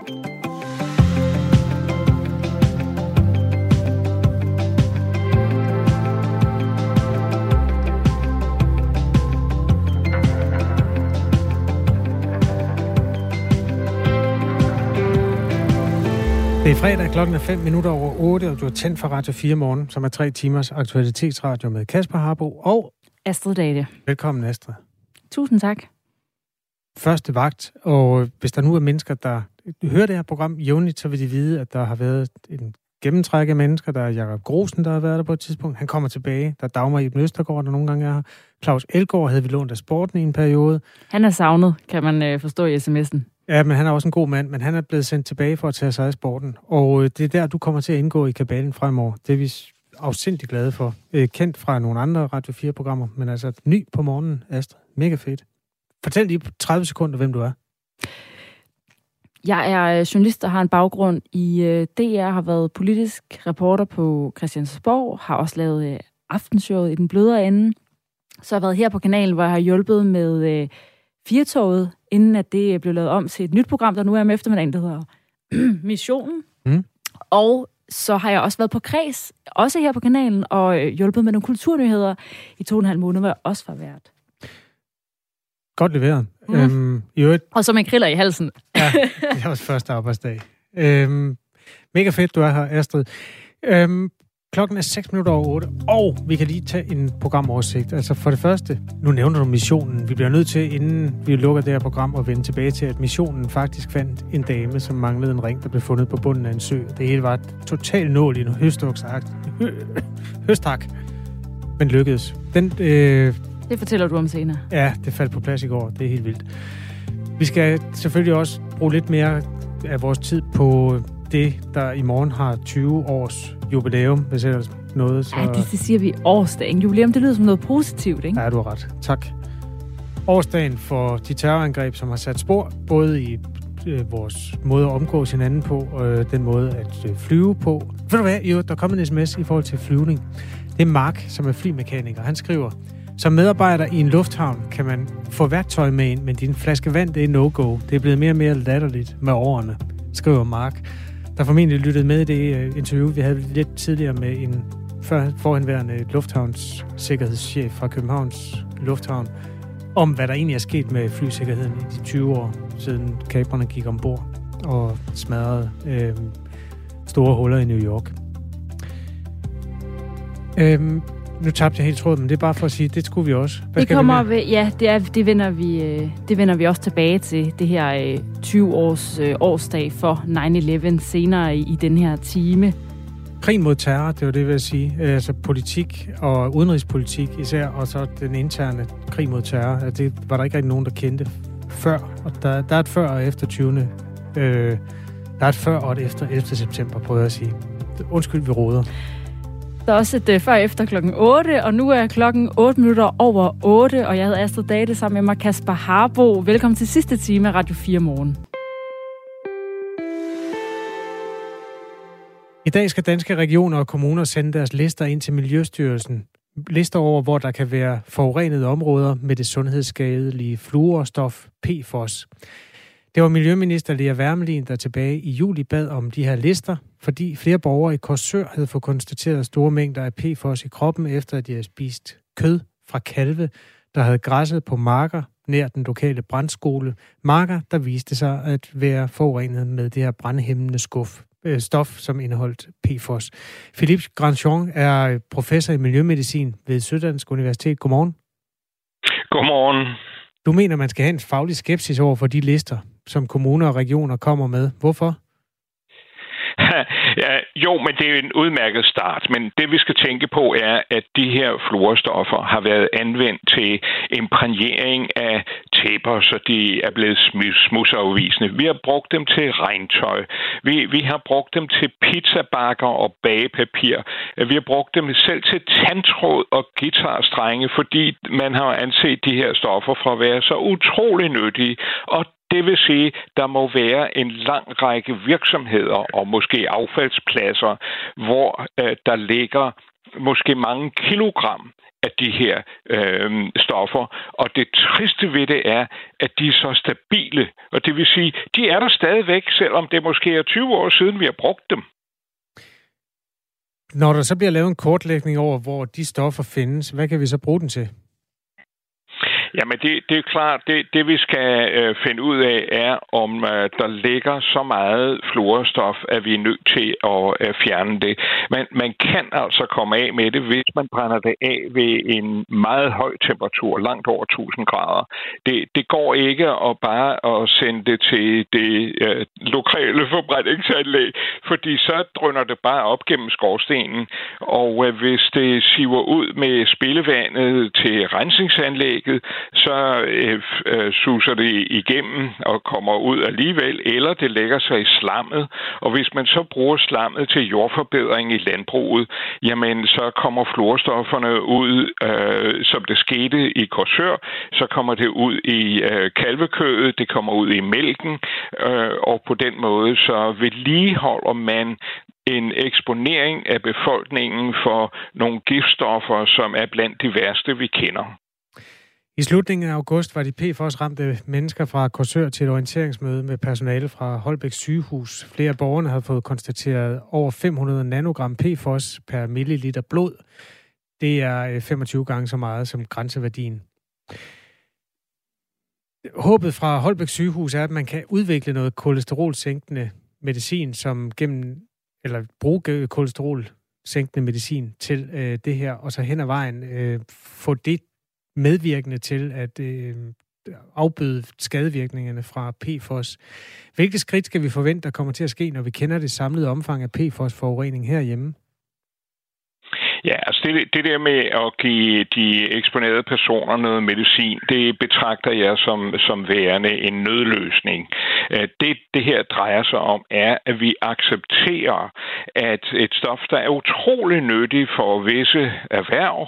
Det er fredag, klokken er 5 minutter over 8, og du er tændt for Radio 4 morgen, som er tre timers aktualitetsradio med Kasper Harbo og Astrid Date. Velkommen, Astrid. Tusind tak. Første vagt, og hvis der nu er mennesker, der hører det her program jævnligt, så vil de vide, at der har været en gennemtræk af mennesker. Der er Jakob Grosen, der har været der på et tidspunkt. Han kommer tilbage. Der er Dagmar Ibn Østergaard, der nogle gange er her. Claus Elgaard havde vi lånt af sporten i en periode. Han er savnet, kan man øh, forstå i sms'en. Ja, men han er også en god mand, men han er blevet sendt tilbage for at tage sig af sporten. Og øh, det er der, du kommer til at indgå i kabalen fremover. Det er vi afsindig glade for. Øh, kendt fra nogle andre Radio 4-programmer, men altså ny på morgenen, Astrid. Mega fedt. Fortæl lige på 30 sekunder, hvem du er. Jeg er øh, journalist og har en baggrund i øh, DR, har været politisk reporter på Christiansborg, har også lavet øh, aftenshowet i den blødere ende. Så har jeg været her på kanalen, hvor jeg har hjulpet med Firtoget, inden at det blev lavet om til et nyt program, der nu er med eftermiddagen, der hedder Missionen. Mm. Og så har jeg også været på kreds, også her på kanalen, og hjulpet med nogle kulturnyheder i to og en halv måned, hvor jeg også var vært. Godt leveret. Mm. Øhm, i øvrigt... Og så med kriller i halsen. ja, det er også første arbejdsdag. Øhm, mega fedt, du er her, Astrid. Øhm, klokken er 6 minutter over 8, og vi kan lige tage en programoversigt. Altså for det første, nu nævner du missionen. Vi bliver nødt til, inden vi lukker det her program, at vende tilbage til, at missionen faktisk fandt en dame, som manglede en ring, der blev fundet på bunden af en sø. Det hele var totalt nål i en høstoksagt. Høstak. Men lykkedes. Den, øh, det fortæller du om senere. Ja, det faldt på plads i går. Det er helt vildt. Vi skal selvfølgelig også bruge lidt mere af vores tid på det, der i morgen har 20 års jubilæum, hvis ellers noget. Så... Ja, det, det siger vi årsdagen. Jubilæum, det lyder som noget positivt, ikke? Ja, du har ret. Tak. Årsdagen for de terrorangreb, som har sat spor, både i øh, vores måde at omgås hinanden på, og øh, den måde at øh, flyve på. Ved du hvad? Jo, der er kommet en sms i forhold til flyvning. Det er Mark, som er flymekaniker. Han skriver, som medarbejder i en lufthavn kan man få værktøj med ind, men din flaske vand, det er no-go. Det er blevet mere og mere latterligt med årene, skriver Mark. Der formentlig lyttede med i det øh, interview, vi havde lidt tidligere med en forhenværende lufthavns sikkerhedschef fra Københavns Lufthavn, om hvad der egentlig er sket med flysikkerheden i de 20 år, siden kabrene gik ombord og smadrede øh, store huller i New York. Øh, nu tabte jeg helt tråden, men det er bare for at sige, det skulle vi også. Hvad det kommer, vi ja, det, er, det, vender vi, øh, det vender vi også tilbage til, det her 20-års øh, øh, årsdag for 9-11 senere i, i den her time. Krig mod terror, det var det, jeg vil sige. Altså politik og udenrigspolitik især, og så den interne krig mod terror. Altså, det var der ikke rigtig nogen, der kendte før. Og der, der er et før og efter 20. Øh, der er et før og et efter 11. september, prøver jeg at sige. Undskyld, vi råder. Der er også et uh, før efter klokken 8, og nu er klokken 8 minutter over 8, og jeg hedder Astrid Date sammen med mig Kasper Harbo. Velkommen til sidste time af Radio 4 Morgen. I dag skal danske regioner og kommuner sende deres lister ind til Miljøstyrelsen. Lister over, hvor der kan være forurenede områder med det sundhedsskadelige fluorstof PFOS. Det var Miljøminister Lea Wermelin, der tilbage i juli bad om de her lister, fordi flere borgere i Korsør havde fået konstateret store mængder af PFOS i kroppen, efter at de havde spist kød fra kalve, der havde græsset på marker nær den lokale brandskole. Marker, der viste sig at være forurenet med det her brandhæmmende skuff, øh, stof, som indeholdt PFOS. Philippe Grandjean er professor i miljømedicin ved Syddansk Universitet. Godmorgen. Godmorgen. Du mener, man skal have en faglig skepsis over for de lister, som kommuner og regioner kommer med. Hvorfor? ja, jo, men det er en udmærket start. Men det vi skal tænke på er, at de her fluorstoffer har været anvendt til imprægnering af tæpper, så de er blevet smudsafvisende. Vi har brugt dem til regntøj. Vi, vi har brugt dem til pizzabakker og bagepapir. Vi har brugt dem selv til tandtråd og guitarstrenge, fordi man har anset de her stoffer for at være så utrolig nyttige. Og det vil sige, der må være en lang række virksomheder og måske affaldspladser, hvor øh, der ligger måske mange kilogram af de her øh, stoffer. Og det triste ved det er, at de er så stabile. Og det vil sige, de er der stadigvæk, selvom det måske er 20 år siden, vi har brugt dem. Når der så bliver lavet en kortlægning over, hvor de stoffer findes, hvad kan vi så bruge den til? Jamen, det, det er klart, det, det vi skal øh, finde ud af, er, om øh, der ligger så meget fluorstof, at vi er nødt til at øh, fjerne det. Men man kan altså komme af med det, hvis man brænder det af ved en meget høj temperatur, langt over 1000 grader. Det, det går ikke at bare at sende det til det øh, lokale forbrændingsanlæg, fordi så drønner det bare op gennem skorstenen. Og øh, hvis det siver ud med spillevandet til rensningsanlægget, så øh, øh, suser det igennem og kommer ud alligevel, eller det lægger sig i slammet. Og hvis man så bruger slammet til jordforbedring i landbruget, jamen så kommer fluorstofferne ud, øh, som det skete i Korsør, så kommer det ud i øh, kalvekødet, det kommer ud i mælken, øh, og på den måde så vedligeholder man en eksponering af befolkningen for nogle giftstoffer, som er blandt de værste, vi kender. I slutningen af august var de PFOS-ramte mennesker fra Korsør til et orienteringsmøde med personale fra Holbæk sygehus. Flere af borgerne havde fået konstateret over 500 nanogram PFOS per milliliter blod. Det er øh, 25 gange så meget som grænseværdien. Håbet fra Holbæk sygehus er, at man kan udvikle noget kolesterolsænkende medicin, som gennem, eller bruge kolesterolsænkende medicin til øh, det her, og så hen ad vejen øh, få det medvirkende til at øh, afbøde skadevirkningerne fra PFOS. Hvilke skridt skal vi forvente, der kommer til at ske, når vi kender det samlede omfang af PFOS-forurening herhjemme? Ja, altså det, det der med at give de eksponerede personer noget medicin, det betragter jeg som, som værende en nødløsning. Øh, det, det her drejer sig om, er, at vi accepterer, at et stof, der er utrolig nyttigt for visse erhverv,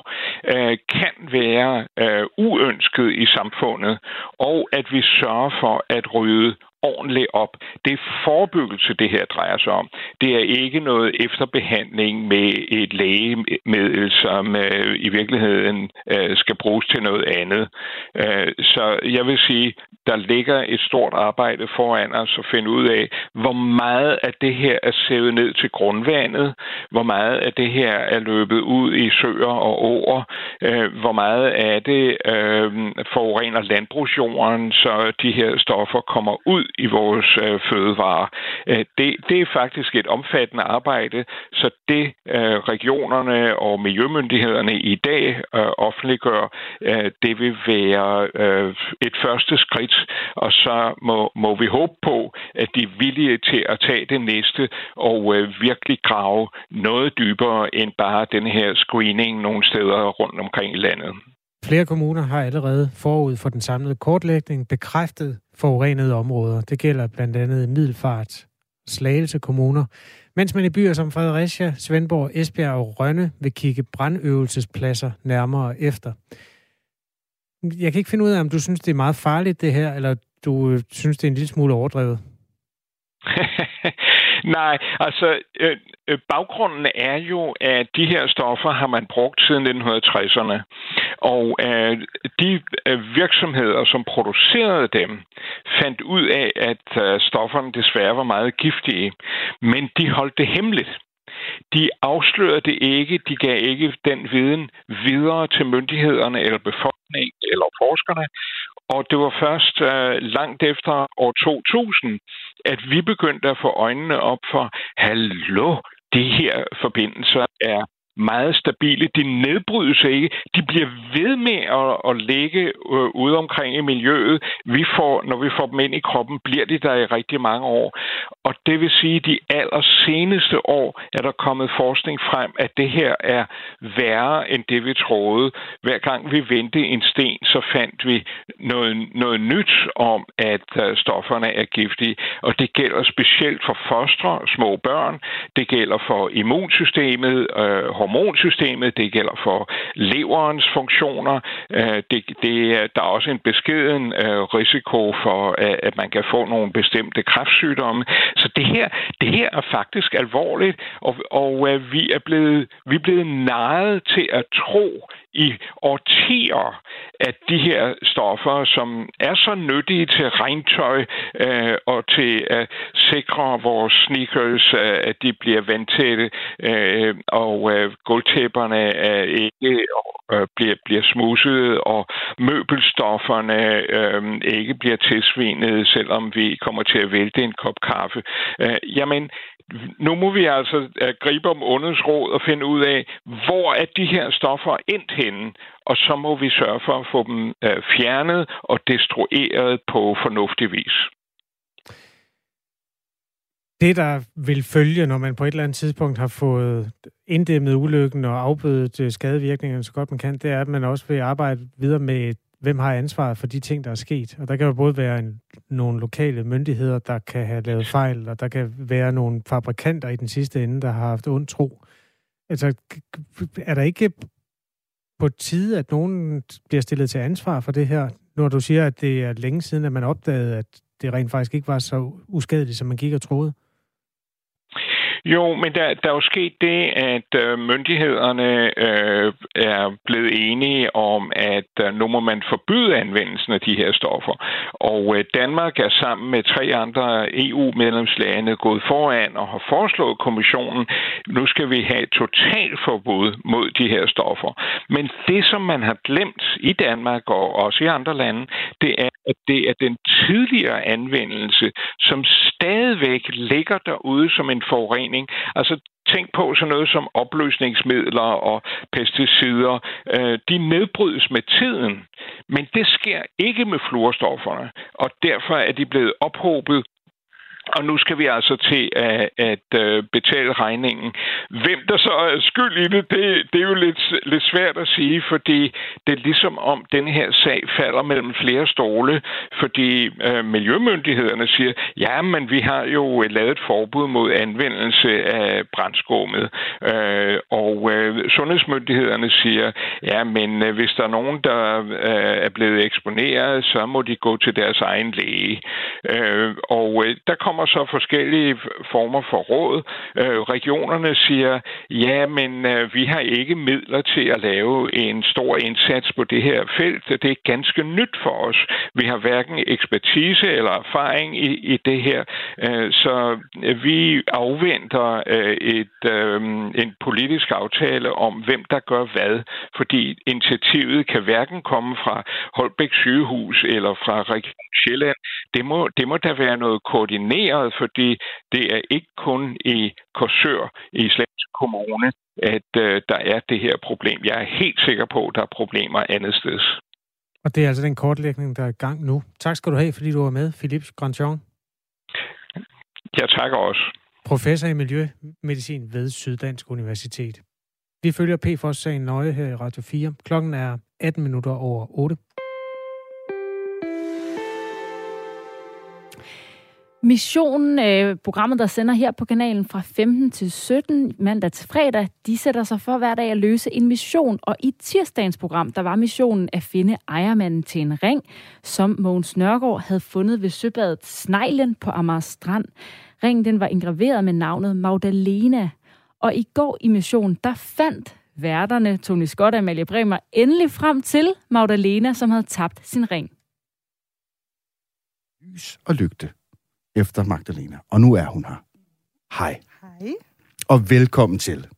øh, kan være øh, uønsket i samfundet, og at vi sørger for at rydde ordentligt op. Det er forebyggelse, det her drejer sig om. Det er ikke noget efterbehandling med et lægemiddel, som øh, i virkeligheden øh, skal bruges til noget andet. Øh, så jeg vil sige, der ligger et stort arbejde for foran os og finde ud af, hvor meget af det her er sævet ned til grundvandet, hvor meget af det her er løbet ud i søer og åer, øh, hvor meget af det øh, forurener landbrugsjorden, så de her stoffer kommer ud i vores øh, fødevarer. Øh, det, det er faktisk et omfattende arbejde, så det øh, regionerne og miljømyndighederne i dag øh, offentliggør, øh, det vil være øh, et første skridt, og så må, må vi håbe på, at de er villige til at tage det næste og øh, virkelig grave noget dybere end bare den her screening nogle steder rundt omkring i landet. Flere kommuner har allerede forud for den samlede kortlægning bekræftet forurenede områder. Det gælder blandt andet Middelfart, Slagelse kommuner, mens man i byer som Fredericia, Svendborg, Esbjerg og Rønne vil kigge brandøvelsespladser nærmere efter. Jeg kan ikke finde ud af, om du synes, det er meget farligt det her, eller du øh, synes, det er en lille smule overdrevet. Nej, altså øh, øh, baggrunden er jo, at de her stoffer har man brugt siden 1960'erne. Og øh, de øh, virksomheder, som producerede dem, fandt ud af, at øh, stofferne desværre var meget giftige. Men de holdt det hemmeligt. De afslørede det ikke, de gav ikke den viden videre til myndighederne eller befolkningen eller forskerne, og det var først øh, langt efter år 2000, at vi begyndte at få øjnene op for, hallo, de her forbindelser er meget stabile. De nedbrydes ikke. De bliver ved med at, at ligge øh, ude omkring i miljøet. Vi får, når vi får dem ind i kroppen, bliver de der i rigtig mange år. Og det vil sige, at de allerseneste år er der kommet forskning frem, at det her er værre end det, vi troede. Hver gang vi vendte en sten, så fandt vi noget, noget nyt om, at øh, stofferne er giftige. Og det gælder specielt for fostre, små børn. Det gælder for immunsystemet, øh, hormonsystemet, det gælder for leverens funktioner. Øh, det, det, der er også en beskeden øh, risiko for, øh, at man kan få nogle bestemte kræftsygdomme. Så det her, det her er faktisk alvorligt, og, og øh, vi, er blevet, vi er blevet narret til at tro, i årtier, at de her stoffer, som er så nyttige til regntøj øh, og til at sikre vores sneakers, øh, at de bliver vandtætte, øh, og øh, gulvtæpperne er ikke øh, bliver, bliver smusset, og møbelstofferne øh, ikke bliver tilsvinet, selvom vi kommer til at vælte en kop kaffe. Øh, jamen, nu må vi altså øh, gribe om ondets råd og finde ud af, hvor er de her stoffer endt henne, og så må vi sørge for at få dem øh, fjernet og destrueret på fornuftig vis. Det, der vil følge, når man på et eller andet tidspunkt har fået inddæmmet ulykken og afbødet øh, skadevirkningerne så godt man kan, det er, at man også vil arbejde videre med hvem har ansvaret for de ting, der er sket. Og der kan jo både være en, nogle lokale myndigheder, der kan have lavet fejl, og der kan være nogle fabrikanter i den sidste ende, der har haft ond tro. Altså, er der ikke på tide, at nogen bliver stillet til ansvar for det her, når du siger, at det er længe siden, at man opdagede, at det rent faktisk ikke var så uskadeligt, som man gik og troede? Jo, men der, der er jo sket det, at øh, myndighederne øh, er blevet enige om, at øh, nu må man forbyde anvendelsen af de her stoffer. Og øh, Danmark er sammen med tre andre EU-medlemslande gået foran og har foreslået kommissionen, nu skal vi have et totalt forbud mod de her stoffer. Men det, som man har glemt i Danmark og også i andre lande, det er, at det er den tidligere anvendelse, som stadigvæk ligger derude som en forurening. Altså tænk på sådan noget som opløsningsmidler og pesticider. Øh, de nedbrydes med tiden, men det sker ikke med fluorstofferne, og derfor er de blevet ophobet og nu skal vi altså til at, at øh, betale regningen. Hvem der så er skyld i det, det, det er jo lidt, lidt svært at sige, fordi det er ligesom om den her sag falder mellem flere stole, fordi øh, miljømyndighederne siger, ja, men vi har jo lavet et forbud mod anvendelse af brændskummet. Øh, og øh, sundhedsmyndighederne siger, ja, men øh, hvis der er nogen, der øh, er blevet eksponeret, så må de gå til deres egen læge. Øh, og øh, der kommer kommer så forskellige former for råd. Øh, regionerne siger, ja, men øh, vi har ikke midler til at lave en stor indsats på det her felt. Det er ganske nyt for os. Vi har hverken ekspertise eller erfaring i, i det her. Øh, så øh, vi afventer øh, et, øh, en politisk aftale om, hvem der gør hvad, fordi initiativet kan hverken komme fra Holbæk sygehus eller fra Region Sjælland. Det må, det må da være noget koordineret koordineret, fordi det er ikke kun i Korsør i Slagelse Kommune, at øh, der er det her problem. Jeg er helt sikker på, at der er problemer andet sted. Og det er altså den kortlægning, der er i gang nu. Tak skal du have, fordi du var med, Philippe Grandjean. Jeg takker også. Professor i Miljømedicin ved Syddansk Universitet. Vi følger PFOS-sagen nøje her i Radio 4. Klokken er 18 minutter over 8. Missionen, øh, programmet, der sender her på kanalen fra 15 til 17 mandag til fredag, de sætter sig for hver dag at løse en mission. Og i tirsdagens program, der var missionen at finde ejermanden til en ring, som Mogens Nørgaard havde fundet ved søbadet Sneglen på Amager Strand. Ringen den var engraveret med navnet Magdalena. Og i går i missionen, der fandt værterne Tony Scott og Amalie Bremer endelig frem til Magdalena, som havde tabt sin ring. Lys og lygte efter Magdalena. Og nu er hun her. Hej. Hej. Og velkommen til.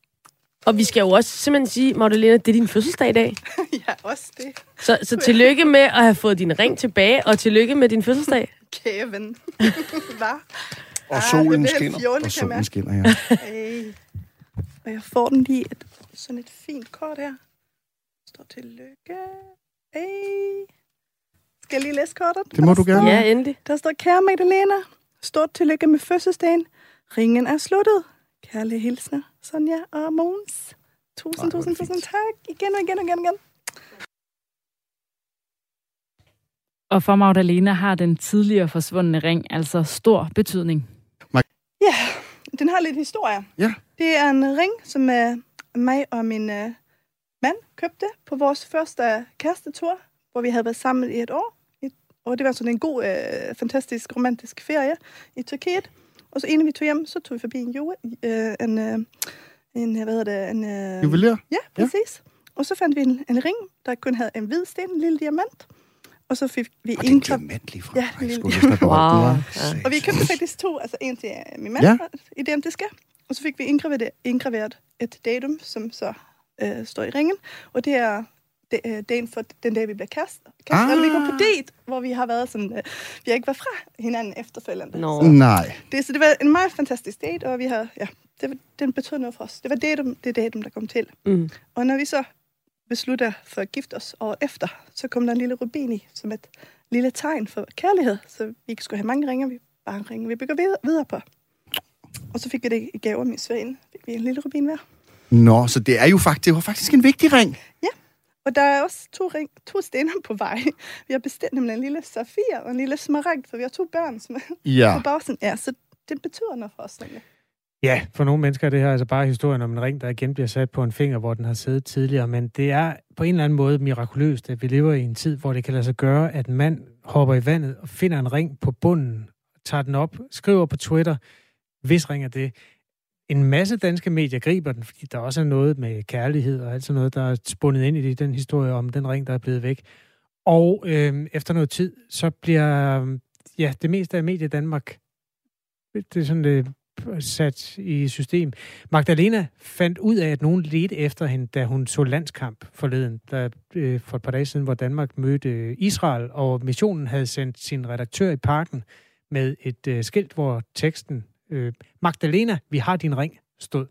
Og vi skal jo også simpelthen sige, Magdalena, det er din fødselsdag i dag. ja, også det. Så, så tillykke med at have fået din ring tilbage, og tillykke med din fødselsdag. Kære ven. Hvad? Og solen ah, skinner. Fjolde, og solen skinner, ja. Hey. Og jeg får den lige et, sådan et fint kort her. Der står tillykke. Hey. Skal jeg lige læse kortet? Det må du gerne. Ja, endelig. Der står, kære Magdalena, stort tillykke med fødselsdagen. Ringen er sluttet. Kærlige hilsner, Sonja og Måns. Tusind, Ej, tusind, tusind tak. Igen og igen og igen og igen. Og for Magdalena har den tidligere forsvundne ring altså stor betydning. Ja, den har lidt historie. Ja. Det er en ring, som uh, mig og min uh, mand købte på vores første kærestetur, hvor vi havde været sammen i et år. Og det var sådan en god, øh, fantastisk, romantisk ferie i Tyrkiet. Og så inden vi tog hjem, så tog vi forbi en, jule, øh, en, øh, en hvad hedder det? En, øh, Juveler? Ja, præcis. Ja. Og så fandt vi en, en ring, der kun havde en hvid sten, en lille diamant. Og så fik vi Og det er en indgrav- diamant lige fra. Ja, en lille Wow. Ja. Og vi købte faktisk to, altså en til øh, min mand, Ja. identiske. Og så fik vi indgraveret, indgraveret et datum, som så øh, står i ringen. Og det er øh, dagen for den dag, vi bliver kastet. kastet. Ah. Eller vi går på date, hvor vi har været sådan, øh, vi har ikke været fra hinanden efterfølgende. Nå. Så Nej. det, så det var en meget fantastisk date, og vi har, ja, det, var, den betød noget for os. Det var datum, det datum, der kom til. Mm. Og når vi så beslutter for at gifte os året efter, så kom der en lille rubin i, som et lille tegn for kærlighed. Så vi ikke skulle have mange ringer, vi bare en ring, vi bygger videre, videre på. Og så fik vi det i gave af min svane. Fik vi en lille rubin hver. Nå, så det er jo faktisk, det var faktisk en vigtig ring. Og der er også to, ring, to stener på vej. Vi har bestilt nemlig en lille safir og en lille smaragd, for vi har to børn som er Ja. på bagsiden. Ja, så det betyder noget for os nemlig. Ja, for nogle mennesker er det her altså bare historien om en ring, der igen bliver sat på en finger, hvor den har siddet tidligere. Men det er på en eller anden måde mirakuløst, at vi lever i en tid, hvor det kan lade sig gøre, at en mand hopper i vandet og finder en ring på bunden, tager den op, skriver på Twitter, hvis ring er det. En masse danske medier griber den, fordi der også er noget med kærlighed og alt sådan noget, der er spundet ind i den historie om den ring, der er blevet væk. Og øh, efter noget tid, så bliver ja, det meste af medier Danmark det er sådan det sat i system. Magdalena fandt ud af, at nogen ledte efter hende, da hun så landskamp forleden, der, øh, for et par dage siden, hvor Danmark mødte Israel, og missionen havde sendt sin redaktør i parken med et øh, skilt, hvor teksten øh, Magdalena, vi har din ring, stod.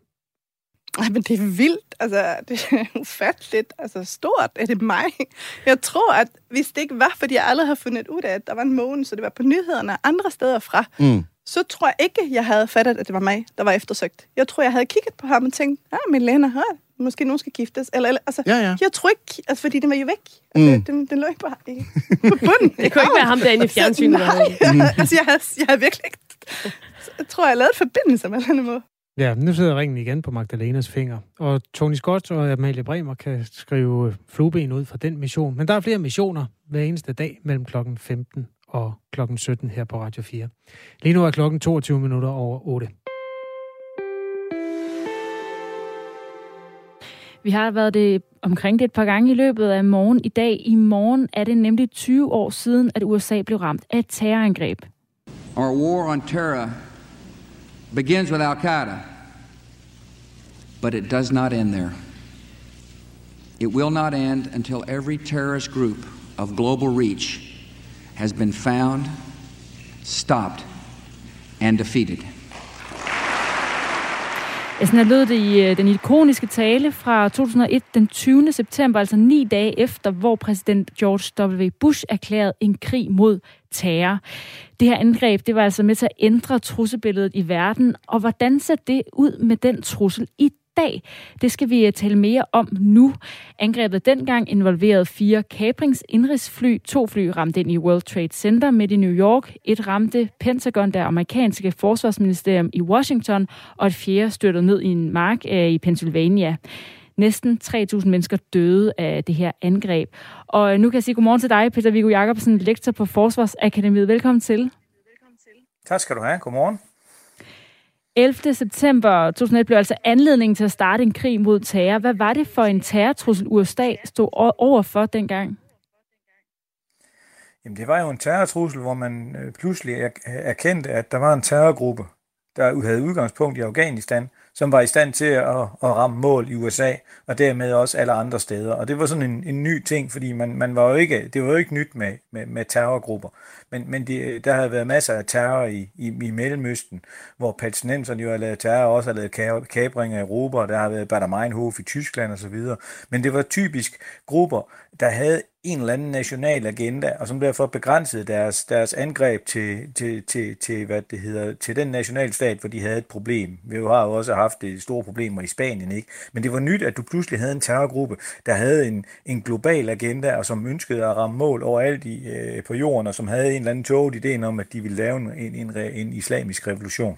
Ej, men det er vildt. Altså, det er ufatteligt. Altså, stort er det mig. Jeg tror, at hvis det ikke var, fordi jeg aldrig har fundet ud af, at der var en måne, så det var på nyhederne andre steder fra, Mm. så tror jeg ikke, jeg havde fattet, at det var mig, der var eftersøgt. Jeg tror, jeg havde kigget på ham og tænkt, ah, min læner, her, måske nogen skal giftes. Eller, eller, altså, Ja, ja. Jeg tror ikke, altså, fordi den var jo væk. Altså, Mm. den, den lå ikke på, ikke på bunden. Det kunne ikke være ham derinde i fjernsynet. Nej, altså, jeg havde, jeg havde virkelig ikke... Jeg tror, jeg lavede et forbindelse med den måde. Ja, nu sidder ringen igen på Magdalenas finger. Og Tony Scott og Amalie Bremer kan skrive flueben ud fra den mission. Men der er flere missioner hver eneste dag mellem klokken 15 og klokken 17 her på Radio 4. Lige nu er klokken 22 minutter over 8. Vi har været det omkring det et par gange i løbet af morgen. I dag i morgen er det nemlig 20 år siden, at USA blev ramt af et terrorangreb. Our war on terror begins with Al Qaeda, but it does not end there. It will not end until every terrorist group of global reach has been found, stopped, and defeated. Ja, sådan lød det i øh, den ikoniske tale fra 2001, den 20. september, altså ni dage efter, hvor præsident George W. Bush erklærede en krig mod terror. Det her angreb, det var altså med til at ændre trusselbilledet i verden, og hvordan ser det ud med den trussel i dag? Det skal vi øh, tale mere om nu. Angrebet dengang involverede fire kabringsindrigsfly. To fly ramte ind i World Trade Center midt i New York. Et ramte Pentagon, der amerikanske forsvarsministerium i Washington, og et fjerde styrtede ned i en mark øh, i Pennsylvania. Næsten 3.000 mennesker døde af det her angreb. Og øh, nu kan jeg sige godmorgen til dig, Peter Viggo Jacobsen, lektor på Forsvarsakademiet. Velkommen til. Tak skal du have. Godmorgen. 11. september 2001 blev altså anledningen til at starte en krig mod terror. Hvad var det for en terrortrussel, USA stod over for dengang? Jamen, det var jo en terrortrussel, hvor man øh, pludselig erkendte, at der var en terrorgruppe, der havde udgangspunkt i Afghanistan, som var i stand til at, at ramme mål i USA, og dermed også alle andre steder. Og det var sådan en, en ny ting, fordi man, man var jo ikke, det var jo ikke nyt med, med, med terrorgrupper. Men, men de, der havde været masser af terror i, i, i Mellemøsten, hvor palæstinenserne jo har lavet terror, og også har lavet kabringer i Europa, og der har været Bader Meinhof i Tyskland osv. Men det var typisk grupper, der havde en eller anden national agenda, og som derfor begrænsede deres, deres angreb til, til, til, til, hvad det hedder, til den nationalstat, hvor de havde et problem. Vi har jo også haft store problemer i Spanien, ikke? Men det var nyt, at du pludselig havde en terrorgruppe, der havde en, en global agenda, og som ønskede at ramme mål overalt i, øh, på jorden, og som havde en eller anden tåget idé om, at de ville lave en, en, en, en islamisk revolution.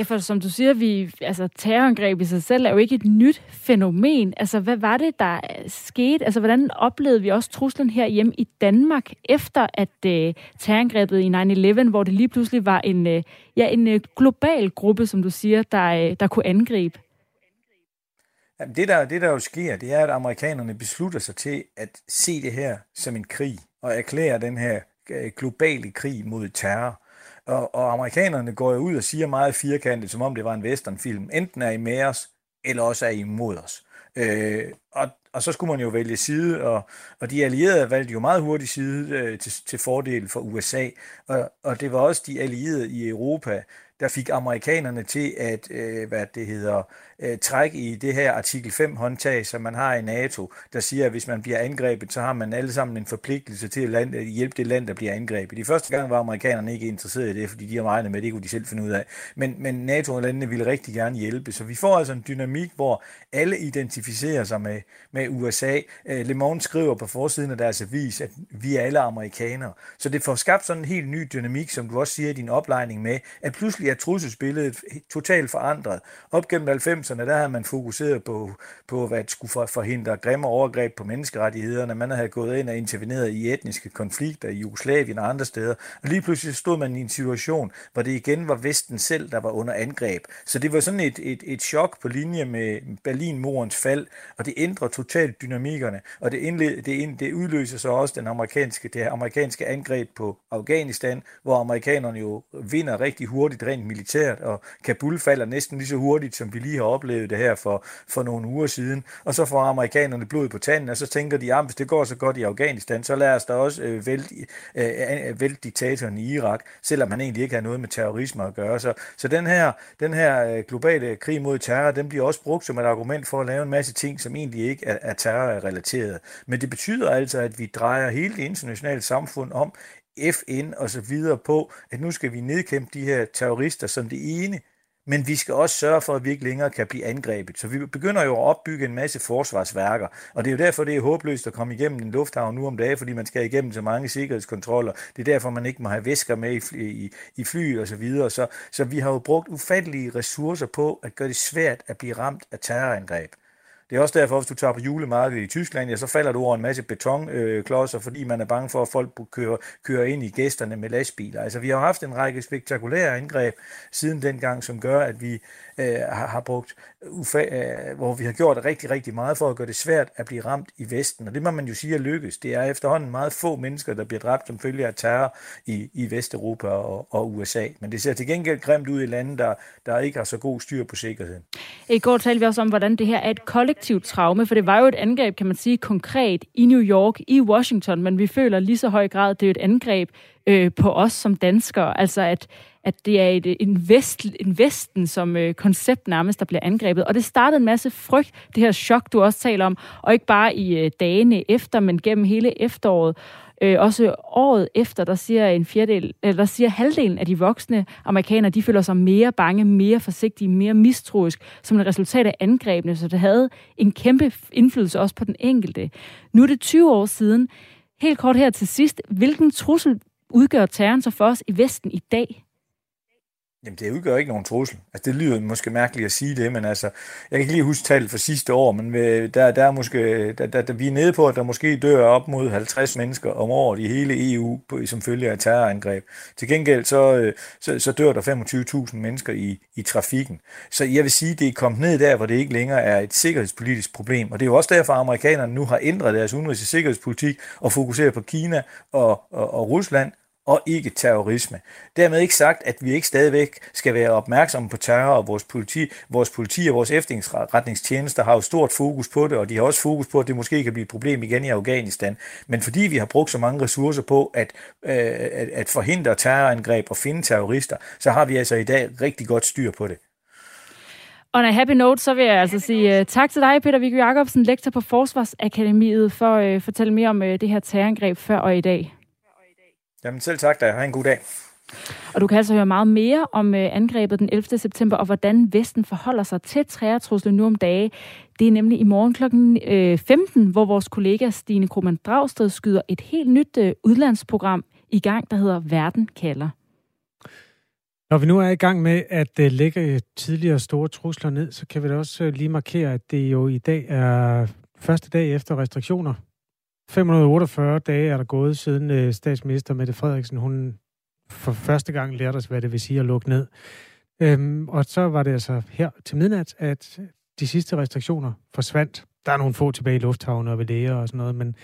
Ja, for som du siger, vi, altså, terrorangreb i sig selv er jo ikke et nyt fænomen. Altså, hvad var det, der øh, skete? Altså, hvordan oplevede vi også truslen her hjemme i Danmark, efter at øh, terrorangrebet i 9-11, hvor det lige pludselig var en, øh, ja, en øh, global gruppe, som du siger, der, øh, der kunne angribe? Jamen, det, der, det, der jo sker, det er, at amerikanerne beslutter sig til at se det her som en krig, og erklære den her øh, globale krig mod terror. Og, og amerikanerne går jo ud og siger meget firkantet, som om det var en westernfilm. Enten er I med os, eller også er I imod os. Øh, og, og så skulle man jo vælge side, og, og de allierede valgte jo meget hurtigt side øh, til, til fordel for USA. Og, og det var også de allierede i Europa, der fik amerikanerne til at, øh, hvad det hedder, øh, træk i det her artikel 5 håndtag, som man har i NATO, der siger, at hvis man bliver angrebet, så har man alle sammen en forpligtelse til at, land, at hjælpe det land, der bliver angrebet. De første gang var amerikanerne ikke interesseret i det, fordi de har regnet med, at det kunne de selv finde ud af. Men, men NATO-landene ville rigtig gerne hjælpe, så vi får altså en dynamik, hvor alle identificerer sig med, med USA. Øh, Le Monde skriver på forsiden af deres avis, at vi er alle amerikanere. Så det får skabt sådan en helt ny dynamik, som du også siger i din oplejning med, at pludselig er trusselsbilledet totalt forandret. Op gennem 90'erne, der havde man fokuseret på, på hvad skulle forhindre grimme overgreb på menneskerettighederne. Man havde gået ind og interveneret i etniske konflikter i Jugoslavien og andre steder. Og lige pludselig stod man i en situation, hvor det igen var Vesten selv, der var under angreb. Så det var sådan et, et, et chok på linje med Berlinmurens fald, og det ændrer totalt dynamikkerne, og det, indled, det, det udløser så også den amerikanske, det amerikanske angreb på Afghanistan, hvor amerikanerne jo vinder rigtig hurtigt rent militært, og Kabul falder næsten lige så hurtigt, som vi lige har oplevede det her for, for nogle uger siden. Og så får amerikanerne blod på tanden, og så tænker de, at hvis det går så godt i Afghanistan, så lad os da også øh, vælte, øh, øh, vælte diktatoren i Irak, selvom han egentlig ikke har noget med terrorisme at gøre. Så, så den her, den her øh, globale krig mod terror, den bliver også brugt som et argument for at lave en masse ting, som egentlig ikke er, er terrorrelateret. Men det betyder altså, at vi drejer hele det internationale samfund om FN og så videre på, at nu skal vi nedkæmpe de her terrorister som det ene, men vi skal også sørge for, at vi ikke længere kan blive angrebet. Så vi begynder jo at opbygge en masse forsvarsværker, og det er jo derfor, det er håbløst at komme igennem en lufthavn nu om dagen, fordi man skal igennem så mange sikkerhedskontroller. Det er derfor, man ikke må have væsker med i, fly, i, i fly og så videre. Så, så vi har jo brugt ufattelige ressourcer på at gøre det svært at blive ramt af terrorangreb. Det er også derfor, hvis du tager på julemarkedet i Tyskland, ja, så falder du over en masse betonklodser, øh, fordi man er bange for, at folk kører, kører ind i gæsterne med lastbiler. Altså, vi har haft en række spektakulære indgreb siden dengang, som gør, at vi øh, har, har brugt, ufa- øh, hvor vi har gjort rigtig, rigtig meget for at gøre det svært at blive ramt i Vesten. Og det må man jo sige er lykkes. Det er efterhånden meget få mennesker, der bliver dræbt som følge af terror i, i Vesteuropa og, og USA. Men det ser til gengæld grimt ud i lande, der, der ikke har så god styr på sikkerheden. I går talte vi også om, hvordan det her er et kollektivt traume, for det var jo et angreb, kan man sige, konkret i New York, i Washington, men vi føler lige så høj grad, det er et angreb øh, på os som danskere. Altså at at det er et, en, vest, en vesten som øh, koncept nærmest, der bliver angrebet. Og det startede en masse frygt, det her chok, du også taler om, og ikke bare i øh, dagene efter, men gennem hele efteråret. Øh, også året efter, der siger en fjerdedel, eller der siger halvdelen af de voksne amerikanere, de føler sig mere bange, mere forsigtige, mere mistroisk, som et resultat af angrebene, så det havde en kæmpe indflydelse også på den enkelte. Nu er det 20 år siden. Helt kort her til sidst, hvilken trussel udgør terroren så for os i Vesten i dag? Jamen, det udgør ikke nogen trussel. Altså, det lyder måske mærkeligt at sige det, men altså, jeg kan ikke lige huske tallet for sidste år, men der, der er måske, der, der, der, vi er nede på, at der måske dør op mod 50 mennesker om året i hele EU på, som følge af terrorangreb. Til gengæld så, øh, så, så dør der 25.000 mennesker i, i trafikken. Så jeg vil sige, det er kommet ned der, hvor det ikke længere er et sikkerhedspolitisk problem. Og det er jo også derfor, at amerikanerne nu har ændret deres udenrigs- og sikkerhedspolitik og fokuserer på Kina og, og, og Rusland, og ikke terrorisme. Dermed ikke sagt, at vi ikke stadigvæk skal være opmærksomme på terror, og vores politi, vores politi og vores efterretningstjenester har jo stort fokus på det, og de har også fokus på, at det måske kan blive et problem igen i Afghanistan. Men fordi vi har brugt så mange ressourcer på at, øh, at, at forhindre terrorangreb og finde terrorister, så har vi altså i dag rigtig godt styr på det. Og en happy note, så vil jeg altså sige uh, tak til dig, Peter Viggo Jacobsen, lektor på Forsvarsakademiet, for at uh, fortælle mere om uh, det her terrorangreb før og i dag. Jamen selv tak da. Ha' en god dag. Og du kan altså høre meget mere om øh, angrebet den 11. september, og hvordan Vesten forholder sig til terrortruslen nu om dage. Det er nemlig i morgen kl. 15, hvor vores kollega Stine Krohmann Dragsted skyder et helt nyt øh, udlandsprogram i gang, der hedder Verden kalder. Når vi nu er i gang med at lægge tidligere store trusler ned, så kan vi da også lige markere, at det jo i dag er første dag efter restriktioner 548 dage er der gået siden øh, statsminister Mette Frederiksen, hun for første gang lærte os, hvad det vil sige at lukke ned. Øhm, og så var det altså her til midnat, at de sidste restriktioner forsvandt. Der er nogle få tilbage i lufthavne og ved læger og sådan noget, men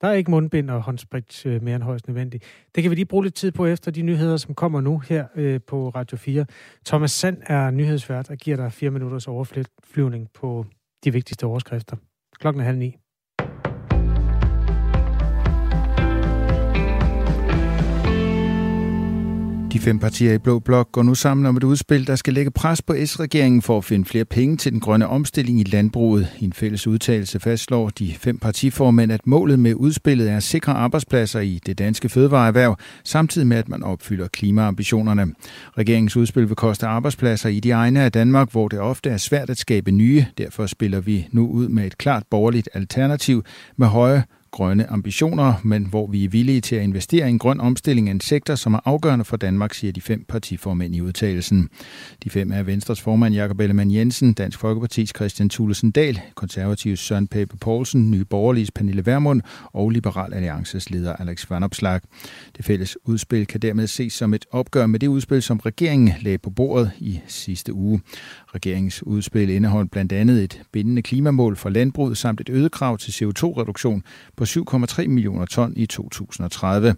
der er ikke mundbind og håndsprit øh, mere end højst nødvendigt. Det kan vi lige bruge lidt tid på efter de nyheder, som kommer nu her øh, på Radio 4. Thomas Sand er nyhedsvært og giver dig fire minutters overflyvning på de vigtigste overskrifter. Klokken er halv ni. De fem partier i Blå Blok går nu sammen om et udspil, der skal lægge pres på S-regeringen for at finde flere penge til den grønne omstilling i landbruget. I en fælles udtalelse fastslår de fem partiformænd, at målet med udspillet er at sikre arbejdspladser i det danske fødevareerhverv, samtidig med at man opfylder klimaambitionerne. Regeringens udspil vil koste arbejdspladser i de egne af Danmark, hvor det ofte er svært at skabe nye. Derfor spiller vi nu ud med et klart borgerligt alternativ med høje grønne ambitioner, men hvor vi er villige til at investere i en grøn omstilling af en sektor, som er afgørende for Danmark, siger de fem partiformænd i udtalelsen. De fem er Venstres formand Jakob Ellemann Jensen, Dansk Folkeparti's Christian Thulesen Dahl, Konservatives Søren Pape Poulsen, Nye Borgerliges Pernille Vermund og Liberal Alliances leder Alex Van Opslag. Det fælles udspil kan dermed ses som et opgør med det udspil, som regeringen lagde på bordet i sidste uge. Regeringens udspil indeholdt blandt andet et bindende klimamål for landbruget samt et øget krav til CO2-reduktion på 7,3 millioner ton i 2030.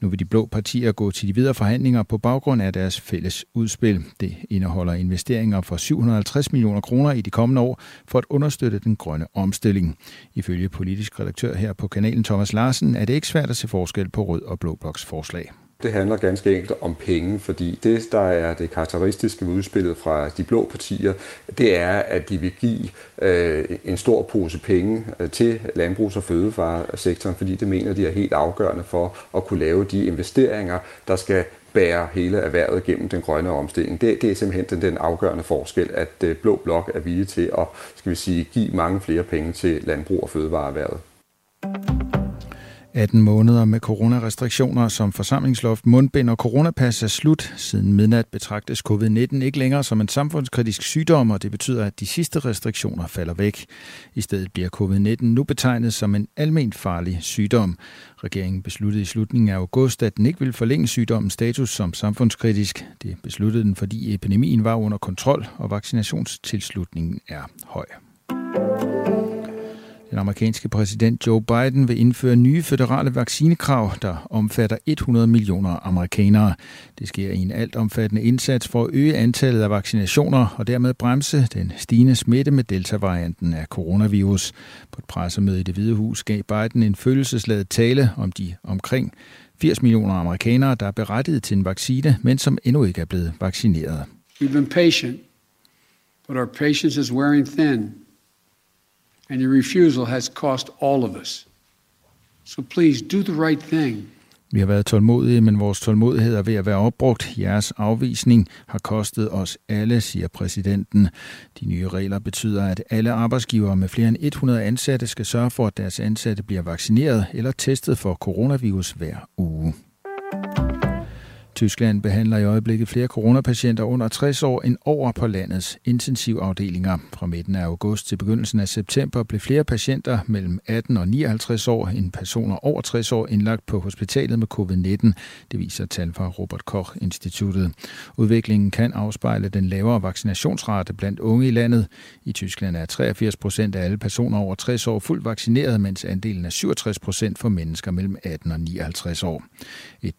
Nu vil de blå partier gå til de videre forhandlinger på baggrund af deres fælles udspil. Det indeholder investeringer for 750 millioner kroner i de kommende år for at understøtte den grønne omstilling. Ifølge politisk redaktør her på kanalen Thomas Larsen er det ikke svært at se forskel på rød og blå bloks forslag. Det handler ganske enkelt om penge, fordi det, der er det karakteristiske ved udspillet fra de blå partier, det er, at de vil give øh, en stor pose penge øh, til landbrugs- og fødevaresektoren, fordi det mener de er helt afgørende for at kunne lave de investeringer, der skal bære hele erhvervet gennem den grønne omstilling. Det, det er simpelthen den, den afgørende forskel, at øh, Blå Blok er villige til at skal vi sige, give mange flere penge til landbrug- og fødevareerhvervet. 18 måneder med coronarestriktioner som forsamlingsloft, mundbind og coronapas er slut. Siden midnat betragtes covid-19 ikke længere som en samfundskritisk sygdom, og det betyder, at de sidste restriktioner falder væk. I stedet bliver covid-19 nu betegnet som en almen farlig sygdom. Regeringen besluttede i slutningen af august, at den ikke ville forlænge sygdommens status som samfundskritisk. Det besluttede den, fordi epidemien var under kontrol, og vaccinationstilslutningen er høj. Den amerikanske præsident Joe Biden vil indføre nye føderale vaccinekrav, der omfatter 100 millioner amerikanere. Det sker i en altomfattende indsats for at øge antallet af vaccinationer og dermed bremse den stigende smitte med delta-varianten af coronavirus. På et pressemøde i det Hvide Hus gav Biden en følelsesladet tale om de omkring 80 millioner amerikanere, der er berettiget til en vaccine, men som endnu ikke er blevet vaccineret. We've been patient, but our patience is wearing thin and your refusal has cost all of us. So please do the right thing. Vi har været tålmodige, men vores tålmodighed er ved at være opbrugt. Jeres afvisning har kostet os alle, siger præsidenten. De nye regler betyder, at alle arbejdsgivere med flere end 100 ansatte skal sørge for, at deres ansatte bliver vaccineret eller testet for coronavirus hver uge. Tyskland behandler i øjeblikket flere coronapatienter under 60 år end over på landets intensivafdelinger. Fra midten af august til begyndelsen af september blev flere patienter mellem 18 og 59 år end personer over 60 år indlagt på hospitalet med covid-19. Det viser tal fra Robert Koch Instituttet. Udviklingen kan afspejle den lavere vaccinationsrate blandt unge i landet. I Tyskland er 83 procent af alle personer over 60 år fuldt vaccineret, mens andelen er 67 procent for mennesker mellem 18 og 59 år.